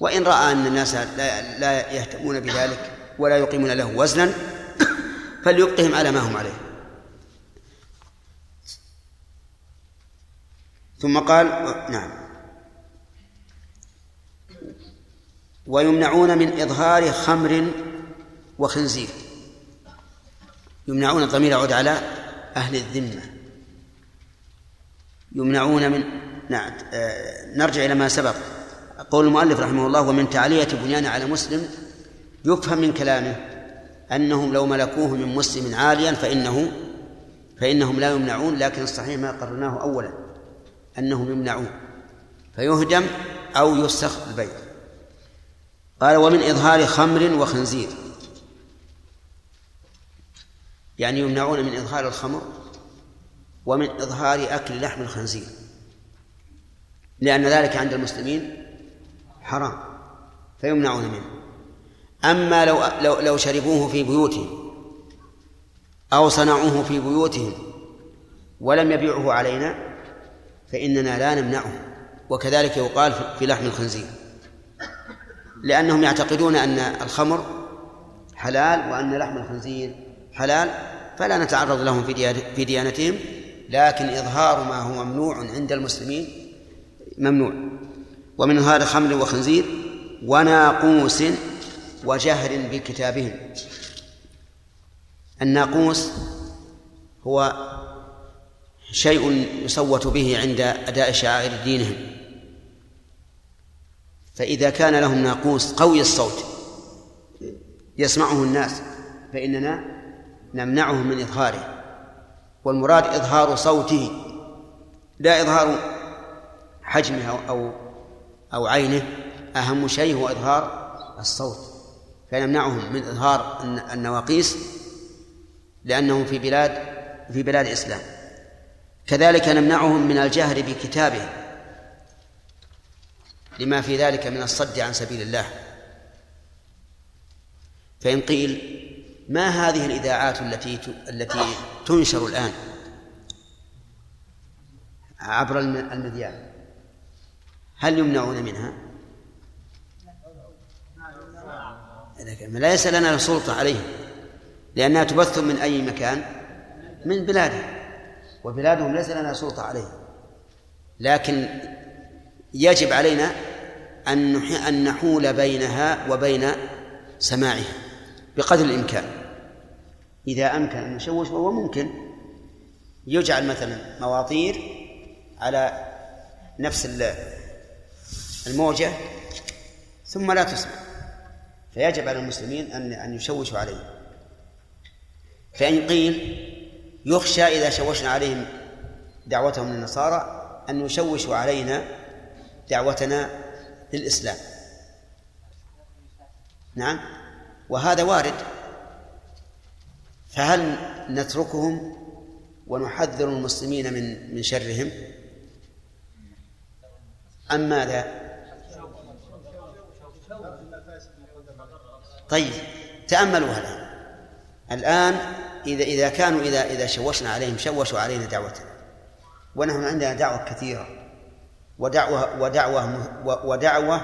وإن رأى أن الناس لا, لا يهتمون بذلك ولا يقيمون له وزنا فليبقهم على ما هم عليه. ثم قال نعم. ويمنعون من إظهار خمر وخنزير. يمنعون الضمير يعود على أهل الذمة. يمنعون من نعم نرجع إلى ما سبق. قول المؤلف رحمه الله ومن تعلية بنيان على مسلم يفهم من كلامه أنهم لو ملكوه من مسلم عاليا فإنه فإنهم لا يمنعون لكن الصحيح ما قررناه أولا أنهم يمنعون. فيهدم أو يسخ البيت. قال ومن إظهار خمر وخنزير. يعني يمنعون من إظهار الخمر ومن إظهار أكل لحم الخنزير. لأن ذلك عند المسلمين حرام فيمنعون منه. أما لو لو لو شربوه في بيوتهم أو صنعوه في بيوتهم ولم يبيعه علينا فإننا لا نمنعه. وكذلك يقال في لحم الخنزير. لأنهم يعتقدون أن الخمر حلال وأن لحم الخنزير حلال فلا نتعرض لهم في ديانتهم لكن إظهار ما هو ممنوع عند المسلمين ممنوع. ومن هذا خمر وخنزير وناقوس وجهر بكتابهم. الناقوس هو شيء يصوت به عند أداء شعائر دينهم. فإذا كان لهم ناقوس قوي الصوت يسمعه الناس فإننا نمنعهم من إظهاره. والمراد إظهار صوته لا إظهار حجمه أو أو عينه أهم شيء هو إظهار الصوت. فنمنعهم من إظهار النواقيس لأنهم في بلاد في بلاد الإسلام. كذلك نمنعهم من الجهر بكتابه. لما في ذلك من الصد عن سبيل الله. فإن قيل ما هذه الإذاعات التي التي تنشر الآن عبر المذياع؟ هل يمنعون منها؟ ليس لنا سلطة عليهم لأنها تبث من أي مكان؟ من بلادهم وبلادهم ليس لنا سلطة عليهم. لكن يجب علينا أن أن نحول بينها وبين سماعها بقدر الإمكان. إذا أمكن أن نشوش وهو ممكن. يجعل مثلا مواطير على نفس الموجة ثم لا تسمع. فيجب على المسلمين أن أن يشوشوا عليه فإن قيل يخشى إذا شوشنا عليهم دعوتهم للنصارى أن يشوشوا علينا دعوتنا للإسلام. نعم؟ وهذا وارد. فهل نتركهم ونحذر المسلمين من من شرهم؟ أم ماذا؟ طيب تأملوا هذا. الآن إذا إذا كانوا إذا إذا شوشنا عليهم شوشوا علينا دعوتنا. ونحن عندنا دعوة كثيرة. ودعوة ودعوة ودعوة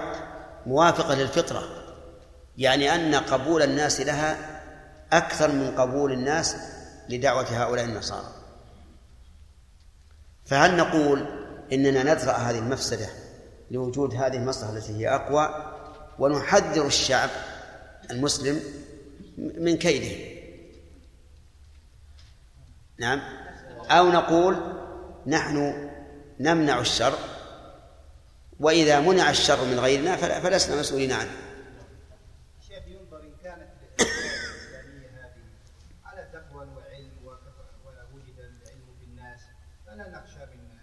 موافقة للفطرة. يعني أن قبول الناس لها أكثر من قبول الناس لدعوة هؤلاء النصارى. فهل نقول إننا ندرأ هذه المفسدة لوجود هذه المصلحة التي هي أقوى ونحذر الشعب المسلم من كيده؟ نعم. أو نقول نحن نمنع الشر وإذا منع الشر من غيرنا فلسنا مسؤولين عنه. شيخ ينظر إن كانت الإسلامية هذه على تقوى وعلم ووجد العلم في الناس فلا نخشى من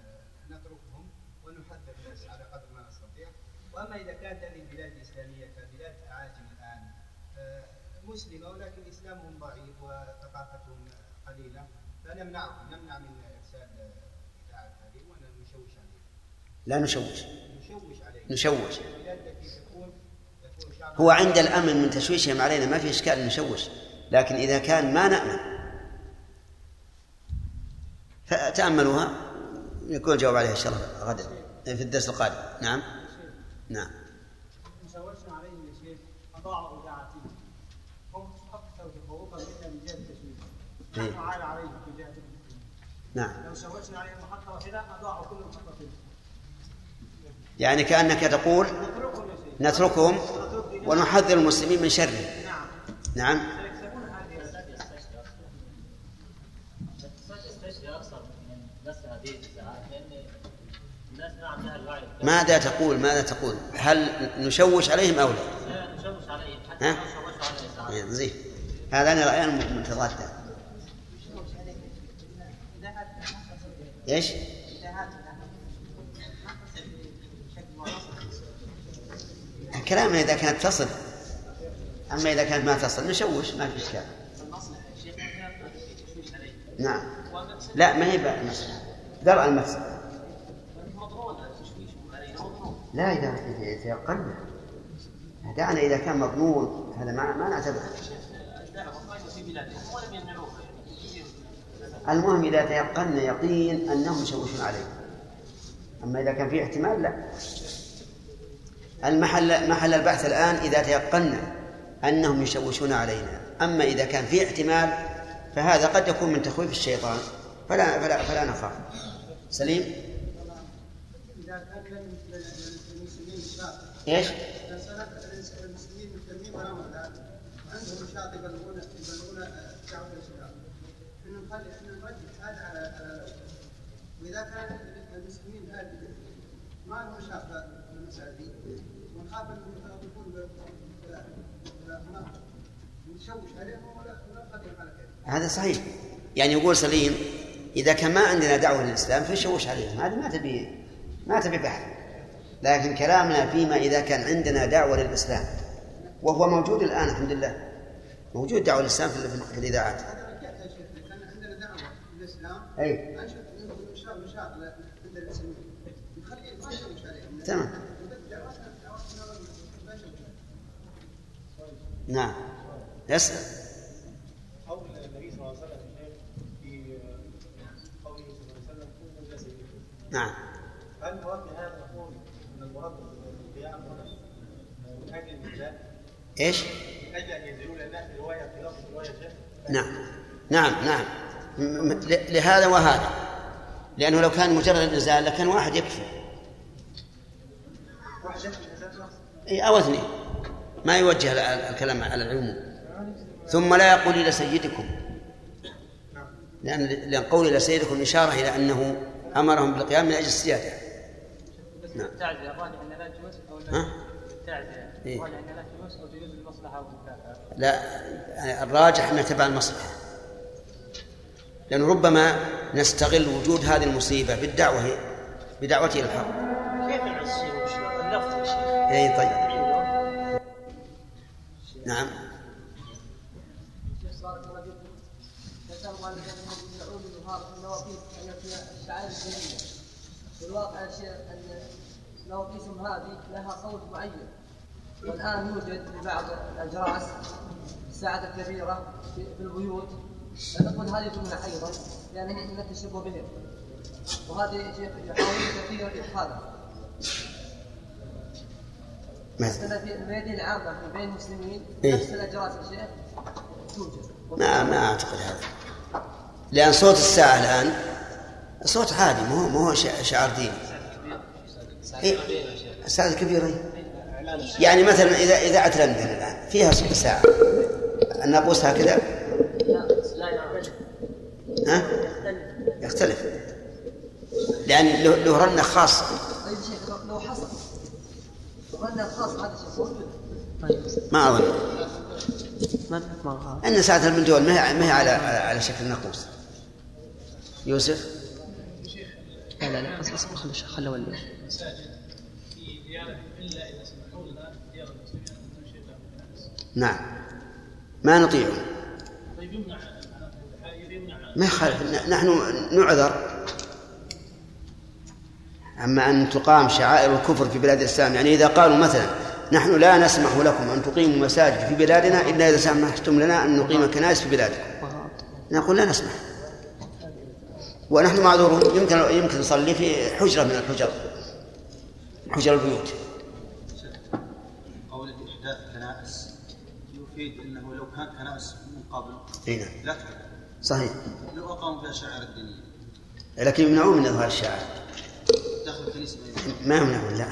نتركهم ونحذر الناس على قدر ما نستطيع. وأما إذا كانت هذه البلاد الإسلامية كبلاد أعاجم الآن مسلمة ولكن إسلامهم ضعيف وثقافتهم قليلة فنمنعهم نمنع من إرسال لا نشوش. نشوش. هو عند الأمن من تشويشهم علينا ما في إشكال نشوش لكن إذا كان ما نأمن. فتأملوها يكون الجواب عليها إن شاء الله غدا في الدرس القادم. نعم؟ نعم. عليهم يا شيخ اذاعتهم هم تفوقا منا من التشويش. إيه. نحن عال عليهم في جهة التشويش. نعم. لو شوشنا عليهم يعني كأنك تقول نتركهم ونحذر المسلمين من شره. نعم. ماذا تقول؟ ماذا تقول؟ هل نشوش عليهم أو لا؟ نشوش عليهم ها؟ زين. هذان رأيان متضادان. إيش؟ كلامنا إذا كانت تصل. أما إذا كانت ما تصل نشوش ما في إشكال. نعم. لا ما هي بقى درء المفسدة لا إذا إذا قلنا. دعنا إذا كان مضمون هذا ما ما نعتبره. المهم إذا تيقنا يقين أنهم يشوشون عليه أما إذا كان في احتمال لا. المحل محل البحث الآن إذا تيقنا أنهم يشوشون علينا. أما إذا كان في احتمال فهذا قد يكون من تخويف الشيطان. فلا فلا فلا نخاف. سليم؟ إيش؟ سلك المسلمين يبلغون يبلغون دعوه الاسلام انه نخلي إحنا نرجح هذا على على واذا كان المسلمين هذه ما لهم شاطئ في المسائل دي ونخاف انهم يكون نشوش عليهم ولا ولا نخليهم على كيف هذا صحيح. يعني يقول سليم إذا كان ما عندنا دعوة للإسلام فنشوش عليهم. هذه ما تبي ما تبي بحث. لكن كلامنا فيما إذا كان عندنا دعوة للإسلام وهو موجود الآن الحمد لله. موجود دعوة للإسلام في, الإذاعات. هذا رجعت يا شيخ كان عندنا دعوه للاسلام أي انشط نشاط نشاط عند المسلمين نخلي ما نشوش عليهم تمام دعوتنا دعوتنا ما نشوش نعم يسأل قول النبي صلى الله عليه وسلم في قوله صلى الله عليه وسلم كونوا جسدين نعم. هل المراد بهذا نقول إن المراد بالقيام هنا من أجل النجاة إيش؟ من أجل أن ينزلوا لأن رواية خلاف رواية نعم. نعم نعم. لهذا وهذا. لأنه لو كان مجرد الإنزال لكان واحد يكفي. واحد يكفي النزاع إيه، أو اثنين. ما يوجه ال- ال- الكلام على العموم. ثم لا يقول إلى سيدكم. لأن لأن قول إلى سيدكم إشارة إلى أنه أمرهم بالقيام من أجل السيادة. نعم. التعزية الراجح أن لا تجوز أو؟ لا التعزية. إيه. الراجح أن لا تجوز أو تجوز المصلحة والمكافأة لا يعني الراجح أن تبع المصلحة. لأنه ربما نستغل وجود هذه المصيبة بالدعوة بدعوته إلى الحق. كيف وش اللفظ يا شيخ؟ أي طيب. نعم بارك الله فيكم نسأل الله أن يعود الظهار في المواقيت التي في الواقع يا شيخ أن مواقيتهم هذه لها صوت معين. والآن يوجد في بعض الأجراس الساعات الكبيرة في البيوت. نقول هذه منها أيضا لأن من التشبه بهم. وهذه يا شيخ يحاول كثيرا إدخالها ما في الميادين العامة في بين المسلمين إيه. نفس الأجراس يا شيخ توجد. ما ما أعتقد هذا. لأن صوت الساعة الآن صوت عادي ما هو ما هو شع- شعار ديني. إيه؟ الساعة الكبيرة إيه؟ يعني مثلا إذا إذاعة لندن الآن فيها ساعة. الناقوس هكذا؟ ها؟ يختلف. لأن له له رنة خاصة. طيب لو- حصل ظن الخاص هذا ما أظن. ما أن ساعة البندول ما هي على على شكل ناقوس. يوسف؟ بس بس خلي خلي اولي. نعم. ما نطيعه ما يخالف نحن نعذر. أما أن تقام شعائر الكفر في بلاد الإسلام يعني إذا قالوا مثلا نحن لا نسمح لكم أن تقيموا مساجد في بلادنا إلا إذا سمحتم لنا أن نقيم كنائس في بلادكم. نقول لا نسمح. ونحن معذورون. يمكن يمكن نصلي في حجرة من الحجر. حجر البيوت. قول إحداث كنائس. يفيد أنه لو كان كنائس من قبل اي نعم. لا صحيح. لو أقاموا فيها شعائر الدينية لكن يمنعون من إظهار الشعائر داخل الكنيسة ما يمنع. ما يمنعون لا.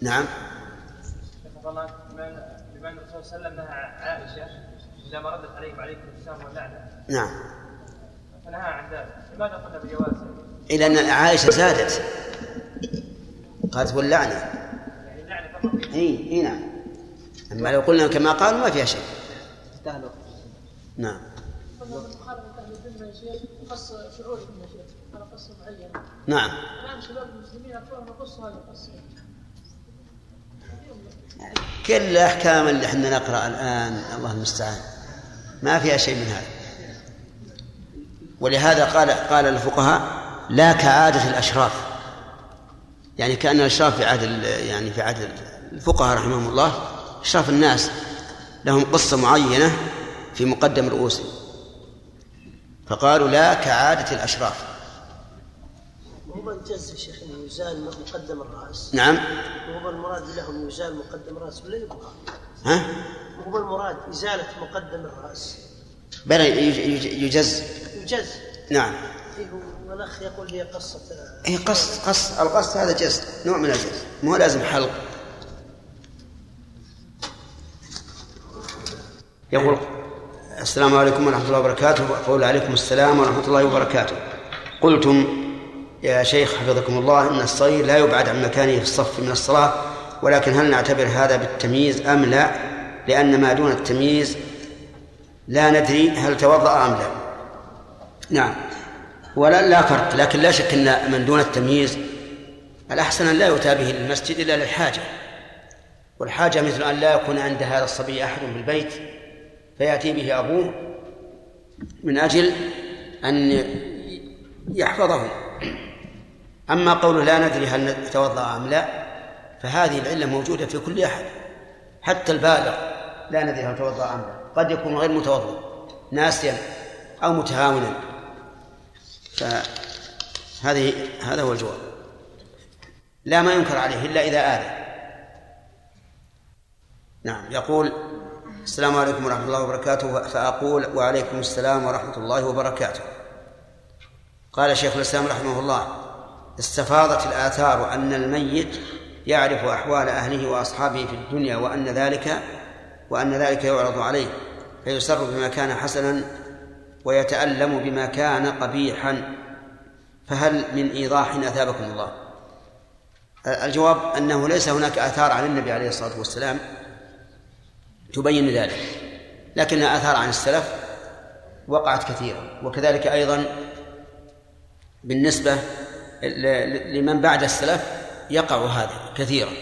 نعم. بما ان الرسول صلى الله عليه وسلم نهى عائشة إذا ما ردت عليكم عليكم السلام واللعنة. نعم. فنهى عن ذلك. لماذا قلنا بجواز إلى أن عائشة زادت. قالت واللعنة يعني اللعنة فقط اي اي نعم. أما لو قلنا كما قالوا ما فيها شيء. نعم. قص على معينة نعم. الآن شباب المسلمين هذه القصة كل الأحكام اللي إحنا نقرأ الآن الله المستعان. ما فيها شيء من هذا. ولهذا قال قال الفقهاء لا كعادة الأشراف. يعني كأن الأشراف في عهد يعني في عهد الفقهاء رحمهم الله أشراف الناس لهم قصة معينة في مقدم رؤوسهم فقالوا لا كعادة الأشراف. هو الجز شيخ إنه يزال مقدم الرأس. نعم. وهو المراد لهم يزال مقدم الرأس ولا يبقى؟ ها؟ وهو المراد إزالة مقدم الرأس. بلى يج- يج- يجز. يجز نعم. إيه، والأخ يقول هي قصة اي قص قص القص هذا جز نوع من الجز مو لازم حلق. يقول السلام عليكم ورحمة الله وبركاته قول عليكم السلام ورحمة الله وبركاته. قلتم يا شيخ حفظكم الله أن الصغير لا يبعد عن مكانه في الصف من الصلاة ولكن هل نعتبر هذا بالتمييز أم لا؟ لأن ما دون التمييز لا ندري هل توضأ أم لا. نعم. ولا لا فرق لكن لا شك أن من دون التمييز الأحسن أن لا يؤتى به للمسجد إلا للحاجة. والحاجة مثل أن لا يكون عند هذا الصبي أحد بالبيت فيأتي به أبوه من أجل أن يحفظه. أما قوله لا ندري هل نتوضأ أم لا فهذه العلة موجودة في كل أحد حتى البالغ لا ندري هل توضأ أم لا. قد يكون غير متوضئ ناسيا أو متهاونا. فهذه هذا هو الجواب. لا ما ينكر عليه إلا إذا آذى نعم يقول السلام عليكم ورحمة الله وبركاته. فأقول وعليكم السلام ورحمة الله وبركاته. قال شيخ الإسلام رحمه الله استفاضت الآثار أن الميت يعرف أحوال أهله وأصحابه في الدنيا وأن ذلك وأن ذلك يعرض عليه فيسر بما كان حسنا ويتألم بما كان قبيحا. فهل من إيضاح أثابكم الله؟ الجواب أنه ليس هناك آثار عن النبي عليه الصلاة والسلام تبين ذلك لكنها آثار عن السلف وقعت كثيرا. وكذلك أيضا بالنسبة لمن بعد السلف يقع هذا كثيرا.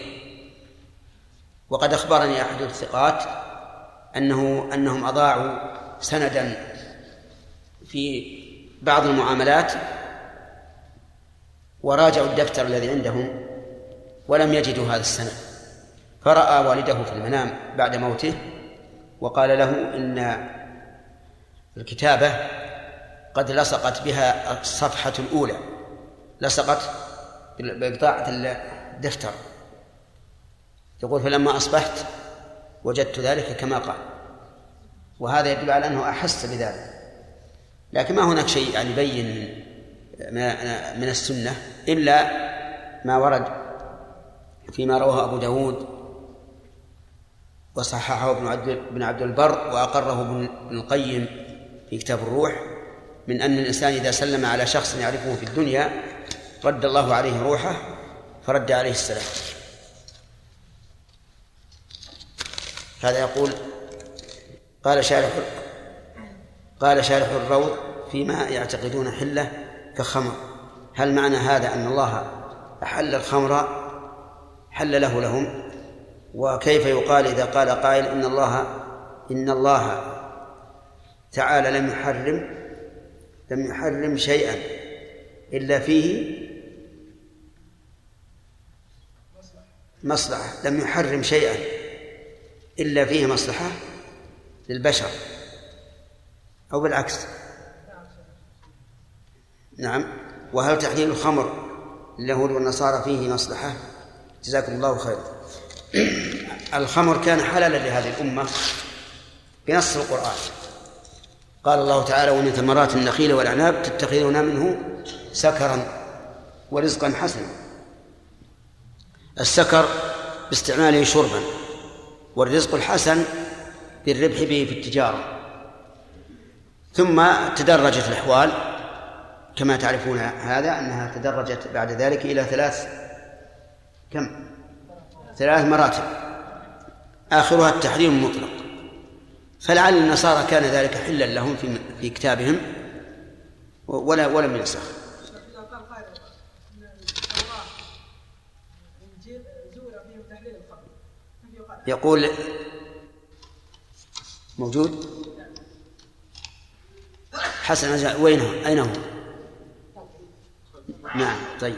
وقد أخبرني أحد الثقات أنه أنهم أضاعوا سندا في بعض المعاملات وراجعوا الدفتر الذي عندهم ولم يجدوا هذا السند. فرأى والده في المنام بعد موته وقال له إن الكتابة قد لصقت بها الصفحة الأولى. لصقت بقطاعة الدفتر. يقول فلما أصبحت وجدت ذلك كما قال. وهذا يدل على أنه أحس بذلك. لكن ما هناك شيء يعني يبين من السنة إلا ما ورد فيما رواه أبو داود وصححه ابن عبد بن عبد البر وأقره ابن القيم في كتاب الروح من أن الإنسان إذا سلم على شخص يعرفه في الدنيا رد الله عليه روحه فرد عليه السلام. هذا يقول قال شارح قال شارح الروض فيما يعتقدون حلة كخمر. هل معنى هذا أن الله أحل الخمر؟ حل له لهم. وكيف يقال إذا قال قائل إن الله إن الله تعالى لم يحرم لم يحرم شيئا إلا فيه مصلحة. لم يحرم شيئا إلا فيه مصلحة للبشر. أو بالعكس. نعم. وهل تحليل الخمر لليهود والنصارى فيه مصلحة؟ جزاكم الله خيرا الخمر كان حلالا لهذه الأمة بنص القرآن. قال الله تعالى ومن ثمرات النخيل والأعناب تتخذون منه سكرا ورزقا حسنا. السكر باستعماله شربا والرزق الحسن بالربح به في التجارة. ثم تدرجت الأحوال كما تعرفون هذا أنها تدرجت بعد ذلك إلى ثلاث كم؟ ثلاث مراتب. آخرها التحريم المطلق. فلعل النصارى كان ذلك حلا لهم في في كتابهم ولا ولم ينسخ. إذا قال قائل أن التوراة الإنجيل زور فيهم تحليل الخمر كيف يقال؟ يقول موجود حسن وين هو؟ أين هو؟ نعم طيب.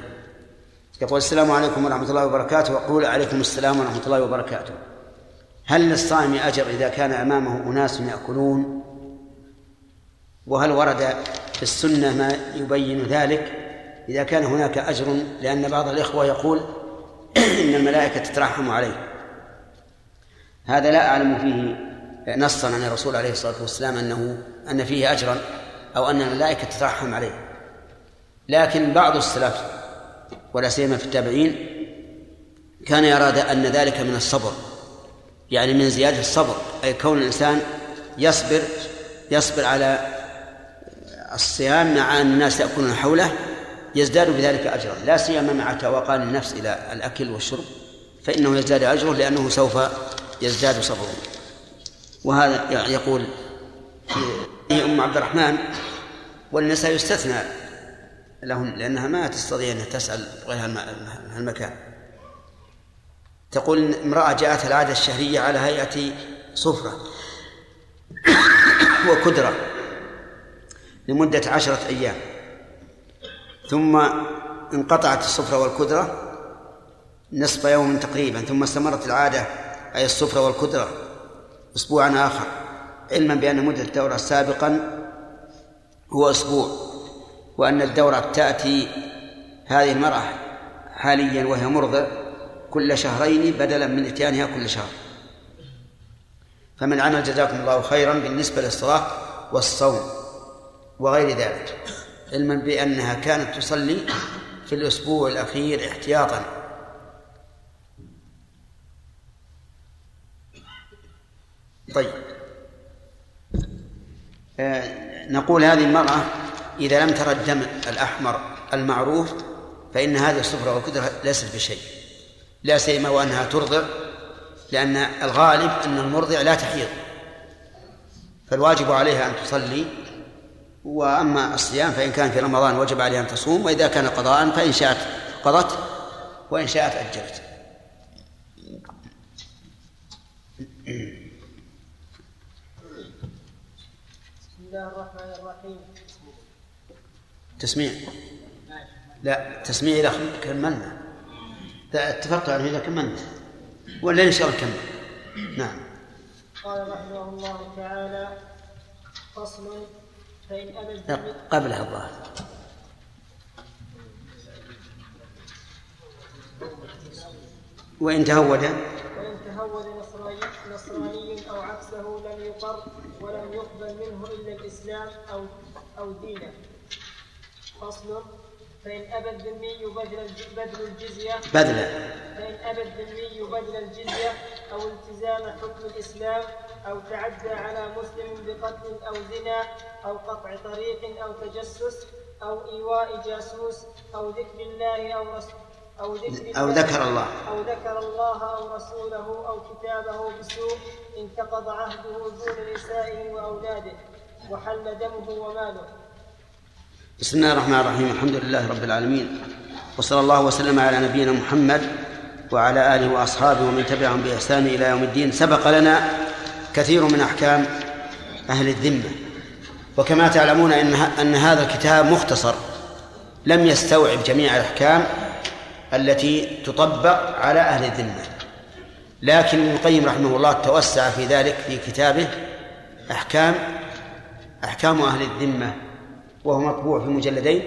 يقول السلام عليكم ورحمة الله وبركاته. وقول عليكم السلام ورحمة الله وبركاته. هل للصائم أجر إذا كان أمامه أناس يأكلون؟ وهل ورد في السنة ما يبين ذلك؟ إذا كان هناك أجر لأن بعض الإخوة يقول إن الملائكة تترحم عليه. هذا لا أعلم فيه نصا عن الرسول عليه الصلاة والسلام أنه أن فيه أجرا أو أن الملائكة تترحم عليه. لكن بعض السلف ولا سيما في التابعين كان يرى أن ذلك من الصبر يعني من زيادة الصبر أي كون الإنسان يصبر يصبر على الصيام مع أن الناس يأكلون حوله يزداد بذلك أجرا لا سيما مع توقان النفس إلى الأكل والشرب فإنه يزداد أجره لأنه سوف يزداد صبره. وهذا يقول هي أم عبد الرحمن والنساء يستثنى لهن لأنها ما تستطيع أن تسأل غير المكان تقول امرأة جاءت العادة الشهرية على هيئة صفرة وكدرة لمدة عشرة أيام. ثم انقطعت الصفرة والكدرة نصف يوم تقريبا ثم استمرت العادة أي الصفرة والكدرة أسبوعا آخر علما بأن مدة الدورة سابقا هو أسبوع وأن الدورة تأتي هذه المرأة حاليا وهي مرضع كل شهرين بدلا من إتيانها كل شهر. فمن عمل جزاكم الله خيرا بالنسبة للصلاة والصوم وغير ذلك علما بأنها كانت تصلي في الأسبوع الأخير احتياطا. طيب. آه نقول هذه المرأة إذا لم ترى الدم الأحمر المعروف فإن هذه الصفرة والكدرة ليست بشيء. لا سيما وأنها ترضع لأن الغالب أن المرضع لا تحيض. فالواجب عليها أن تصلي وأما الصيام فإن كان في رمضان وجب عليها أن تصوم وإذا كان قضاء فإن شاءت قضت وإن شاءت أجلت. الله الرحمن الرحيم. تسميع. لا تسميع إذا كملنا. اتفقت عليه إذا كملنا. ولا إن شاء الله نكمل. نعم. قال رحمه الله تعالى فصل فإن أبى قبلها الظاهر. وإن تهود. وإن تهود نصراني, نصراني أو عكسه لم يقر. ولم يقبل منه إلا الإسلام أو أو دينه. فصل. فإن أبى الذمي بذل بذل الجزية. بذل فإن أبى الذمي بذل الجزية أو التزام حكم الإسلام أو تعدى على مسلم بقتل أو زنا أو قطع طريق أو تجسس أو إيواء جاسوس أو ذكر الله أو رسول أو ذكر, أو ذكر الله. أو ذكر الله أو رسوله أو كتابه بسوء انتقض عهده دون نسائه وأولاده وحل دمه وماله. بسم الله الرحمن الرحيم. الحمد لله رب العالمين. وصلى الله وسلم على نبينا محمد وعلى آله وأصحابه ومن تبعهم بإحسان إلى يوم الدين. سبق لنا كثير من أحكام أهل الذمة. وكما تعلمون إن إن هذا الكتاب مختصر. لم يستوعب جميع الأحكام. التي تطبق على أهل الذمة. لكن ابن القيم رحمه الله توسع في ذلك في كتابه أحكام أحكام أهل الذمة وهو مطبوع في مجلدين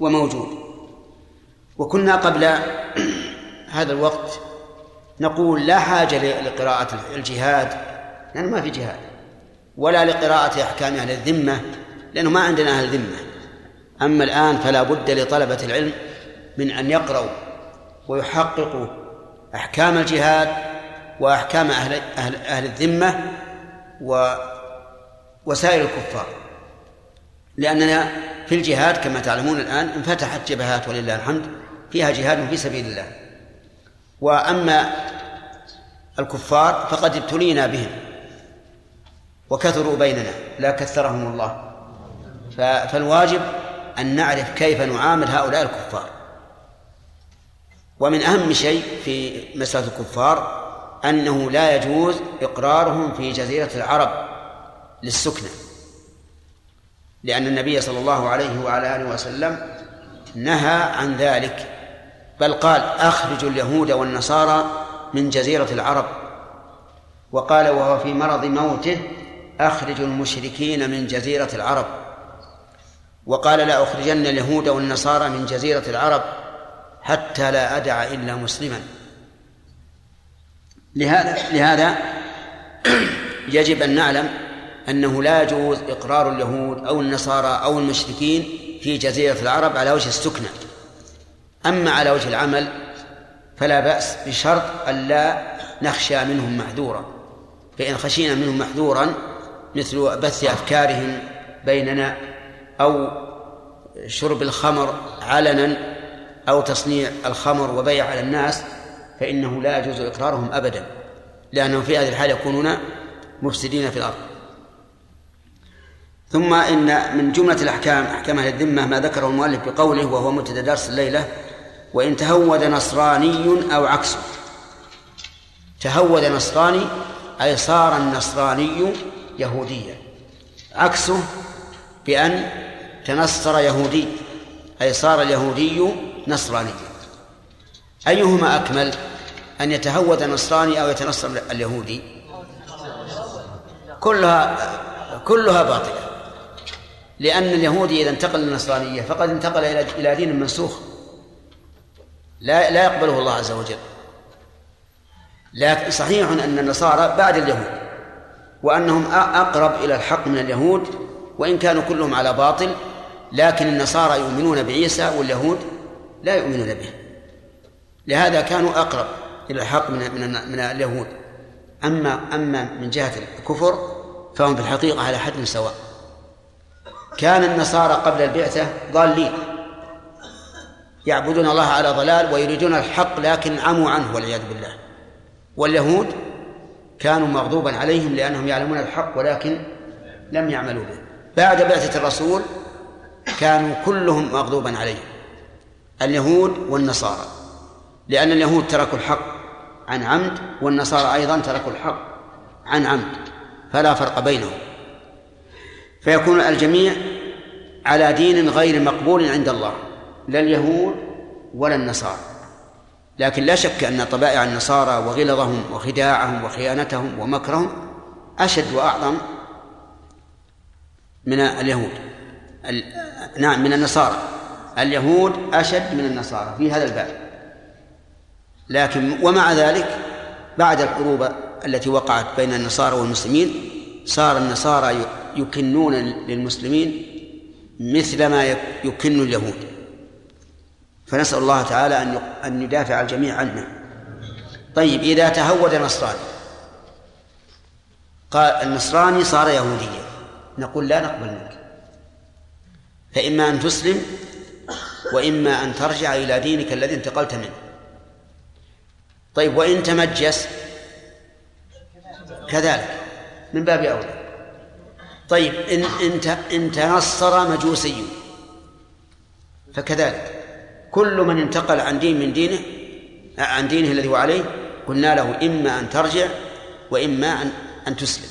وموجود. وكنا قبل هذا الوقت نقول لا حاجة لقراءة الجهاد لأنه ما في جهاد ولا لقراءة أحكام أهل الذمة لأنه ما عندنا أهل الذمة أما الآن فلا بد لطلبة العلم من أن يقرأوا ويحققوا أحكام الجهاد وأحكام أهل, أهل, أهل الذمة و وسائر الكفار. لأننا في الجهاد كما تعلمون الآن انفتحت جبهات ولله الحمد فيها جهاد في سبيل الله. وأما الكفار فقد ابتلينا بهم وكثروا بيننا لا كثرهم الله. فالواجب أن نعرف كيف نعامل هؤلاء الكفار. ومن أهم شيء في مسألة الكفار أنه لا يجوز إقرارهم في جزيرة العرب للسكنة لأن النبي صلى الله عليه وعلى آله وسلم نهى عن ذلك بل قال أخرجوا اليهود والنصارى من جزيرة العرب. وقال وهو في مرض موته أخرجوا المشركين من جزيرة العرب. وقال لا أخرجن اليهود والنصارى من جزيرة العرب. حتى لا أدع إلا مسلما. لهذا لهذا يجب أن نعلم أنه لا يجوز إقرار اليهود أو النصارى أو المشركين في جزيرة العرب على وجه السكنة. أما على وجه العمل فلا بأس بشرط ألا نخشى منهم محذورا. فإن خشينا منهم محذورا مثل بث أفكارهم بيننا أو شرب الخمر علنا أو تصنيع الخمر وبيع على الناس فإنه لا يجوز إقرارهم أبدا لأنهم في هذه الحال يكونون مفسدين في الأرض. ثم إن من جملة الأحكام أحكام أهل الذمة ما ذكره المؤلف بقوله وهو مبتدأ درس الليلة وإن تهود نصراني أو عكسه تهود نصراني أي صار النصراني يهوديا. عكسه بأن تنصر يهودي أي صار اليهودي نصرانيا أيهما أكمل؟ أن يتهود النصراني أو يتنصر اليهودي؟ كلها كلها باطلة. لأن اليهودي إذا انتقل للنصرانية فقد انتقل إلى إلى دين منسوخ. لا لا يقبله الله عز وجل. لكن صحيح أن النصارى بعد اليهود وأنهم أقرب إلى الحق من اليهود وإن كانوا كلهم على باطل لكن النصارى يؤمنون بعيسى واليهود لا يؤمنون به. لهذا كانوا أقرب إلى الحق من من من اليهود. أما أما من جهة الكفر فهم في الحقيقة على حد سواء. كان النصارى قبل البعثة ضالين. يعبدون الله على ضلال ويريدون الحق لكن عموا عنه والعياذ بالله. واليهود كانوا مغضوبا عليهم لأنهم يعلمون الحق ولكن لم يعملوا به. بعد بعثة الرسول كانوا كلهم مغضوبا عليهم. اليهود والنصارى لأن اليهود تركوا الحق عن عمد والنصارى أيضا تركوا الحق عن عمد فلا فرق بينهم. فيكون الجميع على دين غير مقبول عند الله لا اليهود ولا النصارى. لكن لا شك أن طبائع النصارى وغلظهم وخداعهم وخيانتهم ومكرهم أشد وأعظم من اليهود نعم من النصارى. اليهود أشد من النصارى في هذا الباب. لكن ومع ذلك بعد الحروب التي وقعت بين النصارى والمسلمين صار النصارى يكنون للمسلمين مثل ما يكن اليهود. فنسأل الله تعالى أن أن يدافع الجميع عنا طيب إذا تهود نصراني قال النصراني صار يهوديا نقول لا نقبل منك. فإما أن تسلم وإما أن ترجع إلى دينك الذي انتقلت منه. طيب وإن تمجس؟ كذلك. من باب أولى. طيب إن إن إن تنصر مجوسي. فكذلك. كل من انتقل عن دين من دينه عن دينه الذي هو عليه قلنا له إما أن ترجع وإما أن أن تسلم.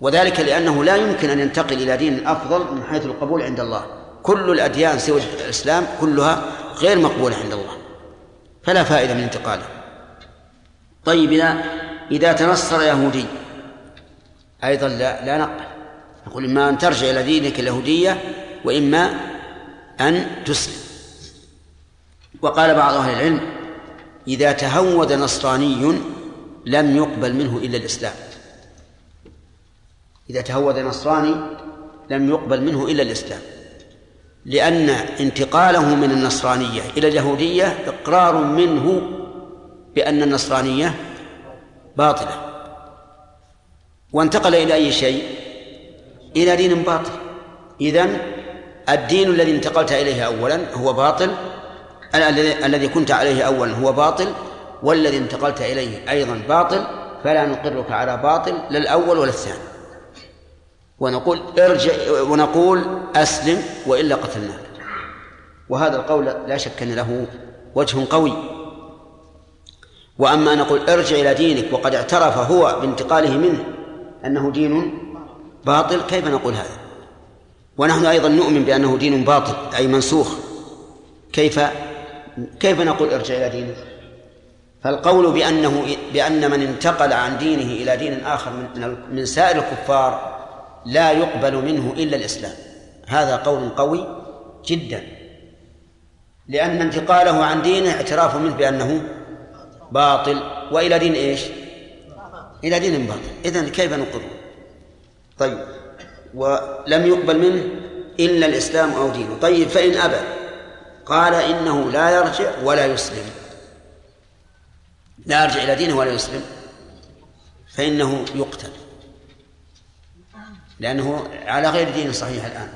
وذلك لأنه لا يمكن أن ينتقل إلى دين أفضل من حيث القبول عند الله. كل الأديان سوى الإسلام كلها غير مقبولة عند الله فلا فائدة من انتقاله. طيب إذا إذا تنصر يهودي أيضا لا لا نقبل. نقول إما أن ترجع إلى دينك اليهودية وإما أن تسلم. وقال بعض أهل العلم إذا تهود نصراني لم يقبل منه إلا الإسلام. إذا تهود نصراني لم يقبل منه إلا الإسلام. لأن انتقاله من النصرانية إلى اليهودية إقرار منه بأن النصرانية باطلة. وانتقل إلى أي شيء؟ إلى دين باطل. إذن الدين الذي انتقلت إليه أولا هو باطل الذي كنت عليه أولا هو باطل والذي انتقلت إليه أيضا باطل فلا نقرك على باطل لا الأول ولا الثاني. ونقول ارجع ونقول أسلم وإلا قتلناك وهذا القول لا شك أن له وجه قوي. وأما نقول ارجع إلى دينك وقد اعترف هو بانتقاله منه أنه دين باطل كيف نقول هذا؟ ونحن أيضا نؤمن بأنه دين باطل أي منسوخ. كيف كيف نقول ارجع إلى دينك؟ فالقول بأنه بأن من انتقل عن دينه إلى دين آخر من من سائر الكفار لا يقبل منه إلا الإسلام. هذا قول قوي جدا. لأن انتقاله عن دينه اعتراف منه بأنه باطل. وإلى دين إيش؟ إلى دين باطل. إذن كيف نقر؟ طيب. ولم يقبل منه إلا الإسلام أو دينه. طيب فإن أبى. قال إنه لا يرجع ولا يسلم. لا يرجع إلى دينه ولا يسلم. فإنه يقتل. لأنه على غير دين صحيح الآن.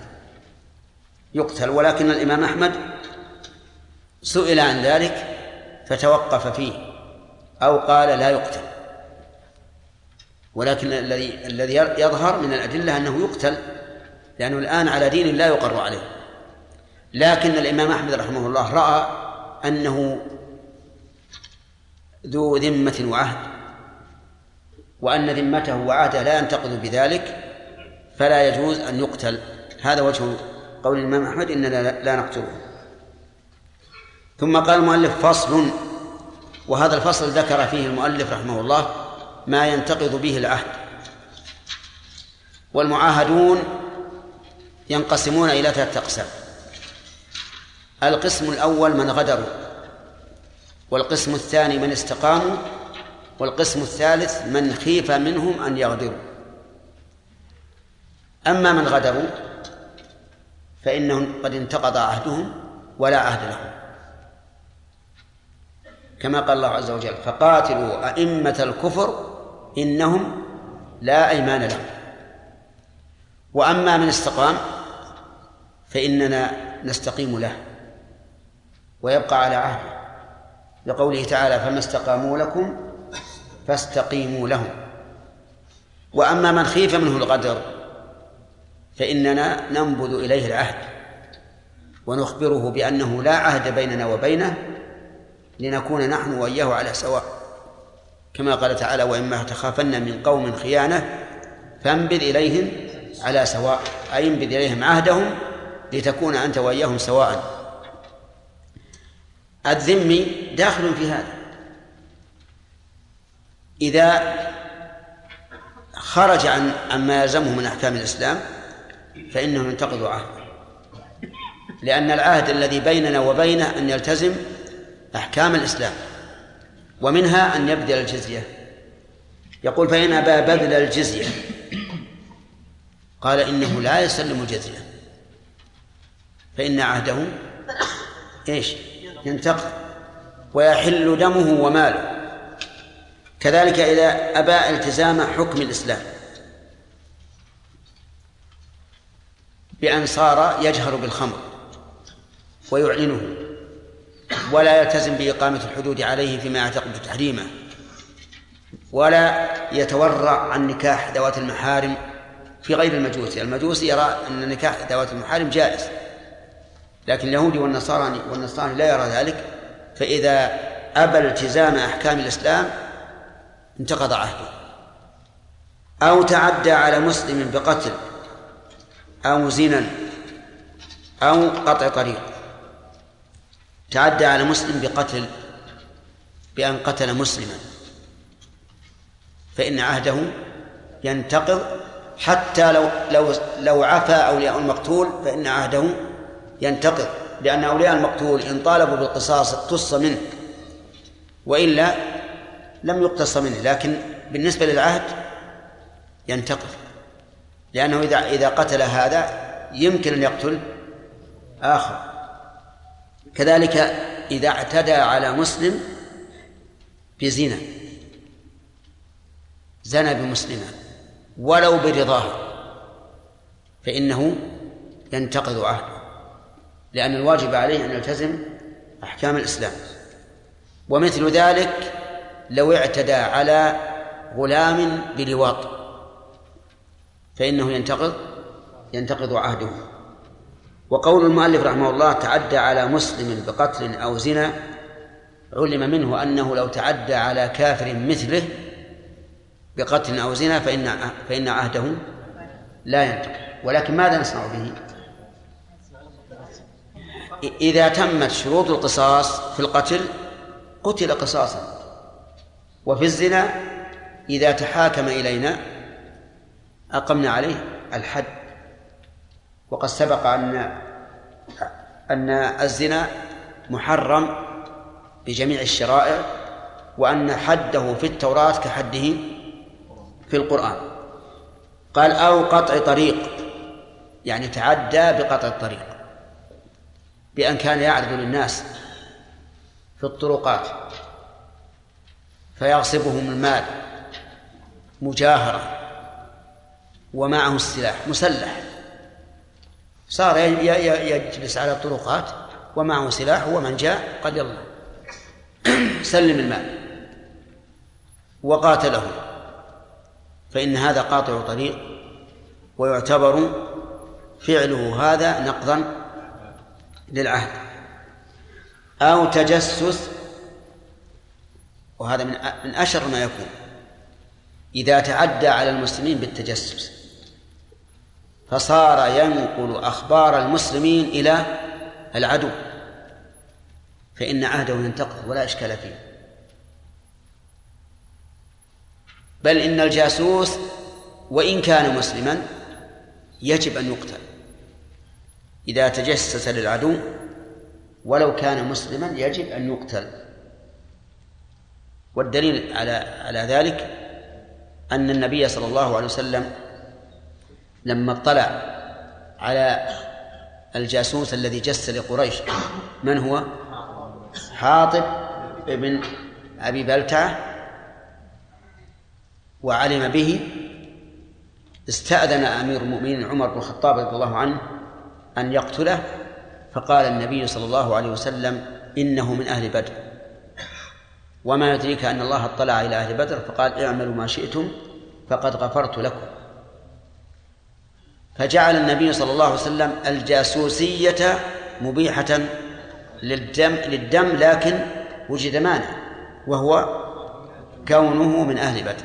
يقتل ولكن الإمام أحمد سئل عن ذلك فتوقف فيه أو قال لا يقتل. ولكن الذي الذي يظهر من الأدلة أنه يقتل لأنه الآن على دين لا يقر عليه. لكن الإمام أحمد رحمه الله رأى أنه ذو ذمة وعهد وأن ذمته وعهده لا ينتقض بذلك فلا يجوز أن يقتل. هذا وجه قول الإمام أحمد إننا لا نقتله. ثم قال المؤلف فصل وهذا الفصل ذكر فيه المؤلف رحمه الله ما ينتقض به العهد. والمعاهدون ينقسمون إلى ثلاثة أقسام. القسم الأول من غدروا والقسم الثاني من استقاموا والقسم الثالث من خيف منهم أن يغدروا. أما من غدروا فإنهم قد انتقض عهدهم ولا عهد لهم. كما قال الله عز وجل فقاتلوا أئمة الكفر إنهم لا أيمان لهم. وأما من استقام فإننا نستقيم له ويبقى على عهده لقوله تعالى فما استقاموا لكم فاستقيموا لهم. وأما من خيف منه الغدر فإننا ننبذ إليه العهد ونخبره بأنه لا عهد بيننا وبينه لنكون نحن وإياه على سواء. كما قال تعالى وإما تخافن من قوم خيانة فانبذ إليهم على سواء. أي انبذ إليهم عهدهم لتكون أنت وإياهم سواء. الذمي داخل في هذا. إذا خرج عن عما يلزمه من أحكام الإسلام فإنه ينتقض عهده. لأن العهد الذي بيننا وبينه أن يلتزم أحكام الإسلام ومنها أن يبذل الجزية. يقول فإن أبى بذل الجزية. قال إنه لا يسلم الجزية. فإن عهده إيش؟ ينتقض ويحل دمه وماله. كذلك إذا أبى التزام حكم الإسلام. بأن صار يجهر بالخمر ويعلنه ولا يلتزم بإقامة الحدود عليه فيما يعتقد تحريمه ولا يتورع عن نكاح ذوات المحارم في غير المجوسي. المجوسي يرى أن نكاح ذوات المحارم جائز لكن اليهودي والنصارى والنصراني لا يرى ذلك فإذا أبى التزام أحكام الإسلام انتقض عهده أو تعدى على مسلم بقتل أو زنا أو قطع طريق. تعدى على مسلم بقتل بأن قتل مسلما. فإن عهده ينتقض حتى لو لو لو عفى أولياء المقتول فإن عهده ينتقض. لأن أولياء المقتول إن طالبوا بالقصاص اقتص منه وإلا لم يقتص منه لكن بالنسبة للعهد ينتقض. لأنه إذا إذا قتل هذا يمكن أن يقتل آخر. كذلك إذا اعتدى على مسلم بزنا زنى بمسلمة ولو برضاه فإنه ينتقض عهده لأن الواجب عليه أن يلتزم أحكام الإسلام. ومثل ذلك لو اعتدى على غلام بلواط. فإنه ينتقض ينتقض عهده. وقول المؤلف رحمه الله تعدى على مسلم بقتل أو زنا علم منه أنه لو تعدى على كافر مثله بقتل أو زنا فإن فإن عهده لا ينتقض. ولكن ماذا نصنع به؟ إذا تمت شروط القصاص في القتل قتل قصاصا. وفي الزنا إذا تحاكم إلينا أقمنا عليه الحد. وقد سبق أن أن الزنا محرم بجميع الشرائع وأن حده في التوراة كحده في القرآن. قال أو قطع طريق يعني تعدى بقطع الطريق بأن كان يعرض للناس في الطرقات فيغصبهم المال مجاهرة. ومعه السلاح مسلح. صار يجلس على الطرقات ومعه سلاح ومن جاء قال يلا. سلم المال. وقاتله. فإن هذا قاطع طريق ويعتبر فعله هذا نقضا للعهد. أو تجسس. وهذا من أشر ما يكون. إذا تعدى على المسلمين بالتجسس. فصار ينقل أخبار المسلمين إلى العدو. فإن عهده ينتقض ولا إشكال فيه. بل إن الجاسوس وإن كان مسلما يجب أن يقتل. إذا تجسس للعدو ولو كان مسلما يجب أن يقتل. والدليل على على ذلك أن النبي صلى الله عليه وسلم لما اطلع على الجاسوس الذي جس لقريش من هو؟ حاطب ابن أبي بلتعة وعلم به استأذن أمير المؤمنين عمر بن الخطاب رضي الله عنه أن يقتله فقال النبي صلى الله عليه وسلم إنه من أهل بدر وما يدريك أن الله اطلع إلى أهل بدر فقال اعملوا ما شئتم فقد غفرت لكم فجعل النبي صلى الله عليه وسلم الجاسوسية مبيحة للدم للدم لكن وجد مانع وهو كونه من أهل بدر.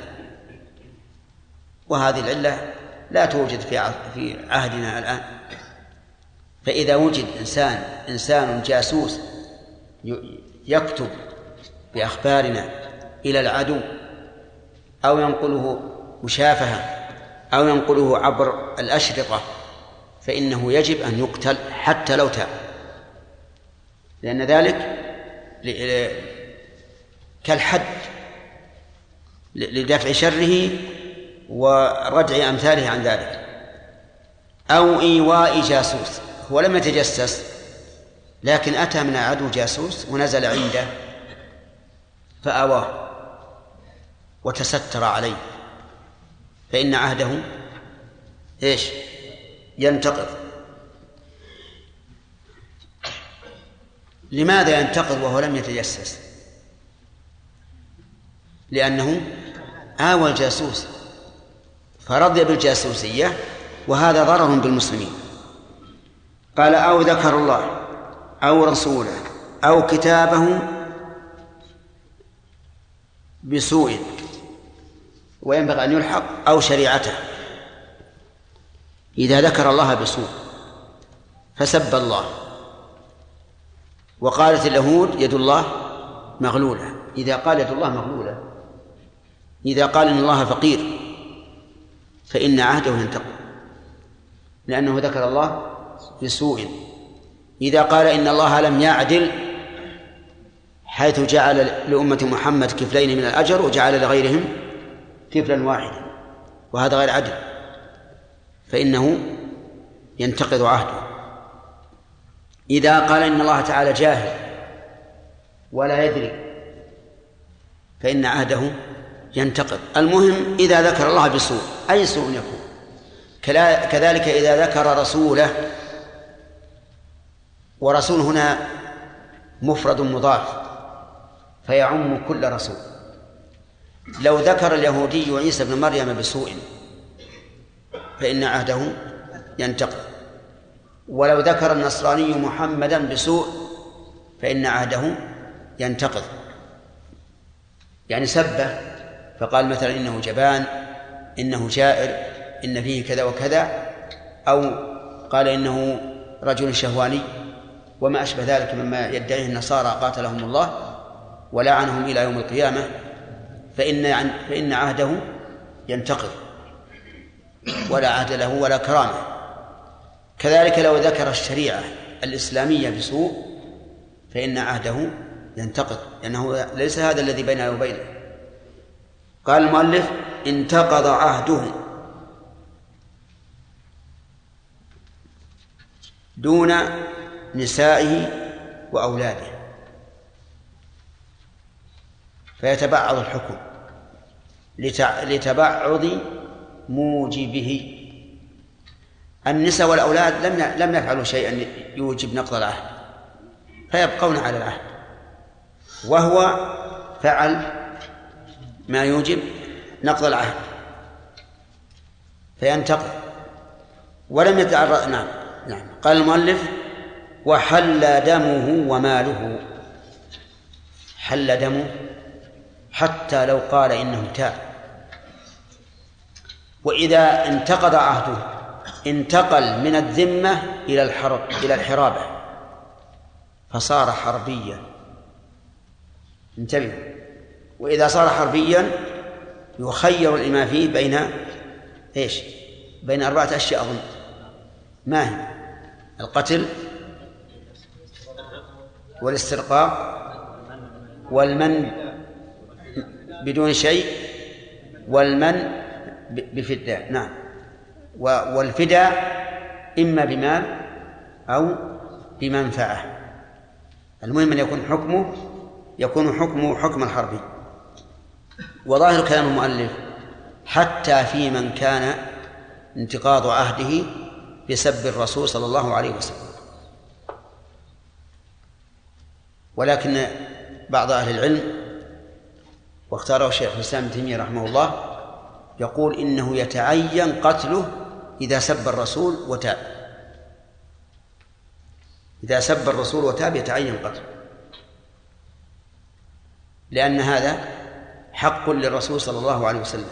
وهذه العلة لا توجد في في عهدنا الآن. فإذا وجد إنسان إنسان جاسوس يكتب بأخبارنا إلى العدو أو ينقله مشافهة أو ينقله عبر الأشرطة فإنه يجب أن يقتل حتى لو تاب. لأن ذلك كالحد لدفع شره وردع أمثاله عن ذلك. أو إيواء جاسوس هو لم يتجسس لكن أتى من عدو جاسوس ونزل عنده فآواه وتستر عليه. فإن عهده إيش؟ ينتقض لماذا ينتقض وهو لم يتجسس؟ لأنه آوى الجاسوس فرضي بالجاسوسية وهذا ضرر بالمسلمين قال أو ذكر الله أو رسوله أو كتابه بسوء وينبغي أن يلحق أو شريعته. إذا ذكر الله بسوء فسب الله. وقالت اليهود يد الله مغلولة. إذا قال يد الله مغلولة إذا قال إن الله فقير فإن عهده ينتقل لأنه ذكر الله بسوء. إذا قال إن الله لم يعدل حيث جعل لأمة محمد كفلين من الأجر وجعل لغيرهم كفلا واحدا وهذا غير عدل فإنه ينتقض عهده. إذا قال إن الله تعالى جاهل ولا يدري فإن عهده ينتقض. المهم إذا ذكر الله بسوء أي سوء يكون؟ كذلك إذا ذكر رسوله ورسول هنا مفرد مضاف فيعم كل رسول. لو ذكر اليهودي عيسى بن مريم بسوء فإن عهده ينتقل. ولو ذكر النصراني محمدا بسوء فإن عهده ينتقض يعني سبه فقال مثلا إنه جبان إنه جائر إن فيه كذا وكذا أو قال إنه رجل شهواني وما أشبه ذلك مما يدعيه النصارى قاتلهم الله ولعنهم إلى يوم القيامة. فإن فإن عهده ينتقض. ولا عهد له ولا كرامة. كذلك لو ذكر الشريعة الإسلامية بسوء فإن عهده ينتقض. لأنه ليس هذا الذي بينه وبينه. قال المؤلف انتقض عهده. دون نسائه وأولاده. فيتبعض الحكم. لتبعض موجبه. النساء والأولاد لم لم يفعلوا شيئا يوجب نقض العهد فيبقون على العهد. وهو فعل ما يوجب نقض العهد فينتقض. ولم يتعرض نعم نعم. قال المؤلف وحل دمه وماله. حل دمه حتى لو قال إنه تاب. وإذا انتقض عهده انتقل من الذمة إلى الحرب إلى الحرابة فصار حربيا انتبه وإذا صار حربيا يخير الإمام فيه بين إيش؟ بين أربعة أشياء أظن ما هي؟ القتل والاسترقاق والمن بدون شيء والمن بفداء نعم. والفداء إما بمال أو بمنفعة. المهم أن يكون حكمه يكون حكمه حكم الحربي وظاهر كلام المؤلف حتى في من كان انتقاض عهده بسب الرسول صلى الله عليه وسلم. ولكن بعض أهل العلم واختاره شيخ الإسلام ابن تيمية رحمه الله يقول إنه يتعين قتله إذا سب الرسول وتاب. إذا سب الرسول وتاب يتعين قتله. لأن هذا حق للرسول صلى الله عليه وسلم.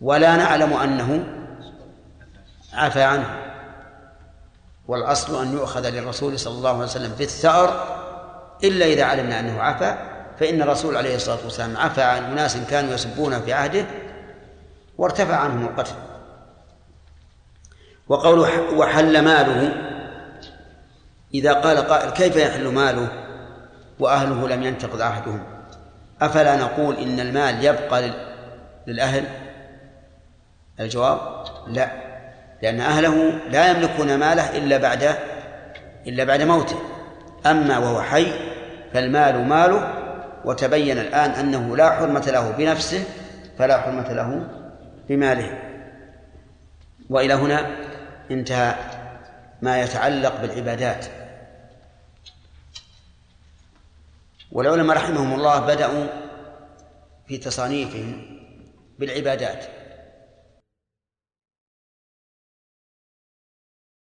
ولا نعلم أنه عفى عنه. والأصل أن يؤخذ للرسول صلى الله عليه وسلم في الثأر إلا إذا علمنا أنه عفى فإن الرسول عليه الصلاة والسلام عفى عن أناس كانوا يسبونه في عهده وارتفع عنهم القتل. وقوله وحل ماله إذا قال قائل كيف يحل ماله؟ وأهله لم ينتقض عهدهم. أفلا نقول إن المال يبقى للأهل؟ الجواب لا لأن أهله لا يملكون ماله إلا بعد إلا بعد موته. أما وهو حي فالمال ماله وتبين الآن أنه لا حرمة له بنفسه فلا حرمة له بماله. وإلى هنا انتهى ما يتعلق بالعبادات. والعلماء رحمهم الله بدأوا في تصانيفهم بالعبادات.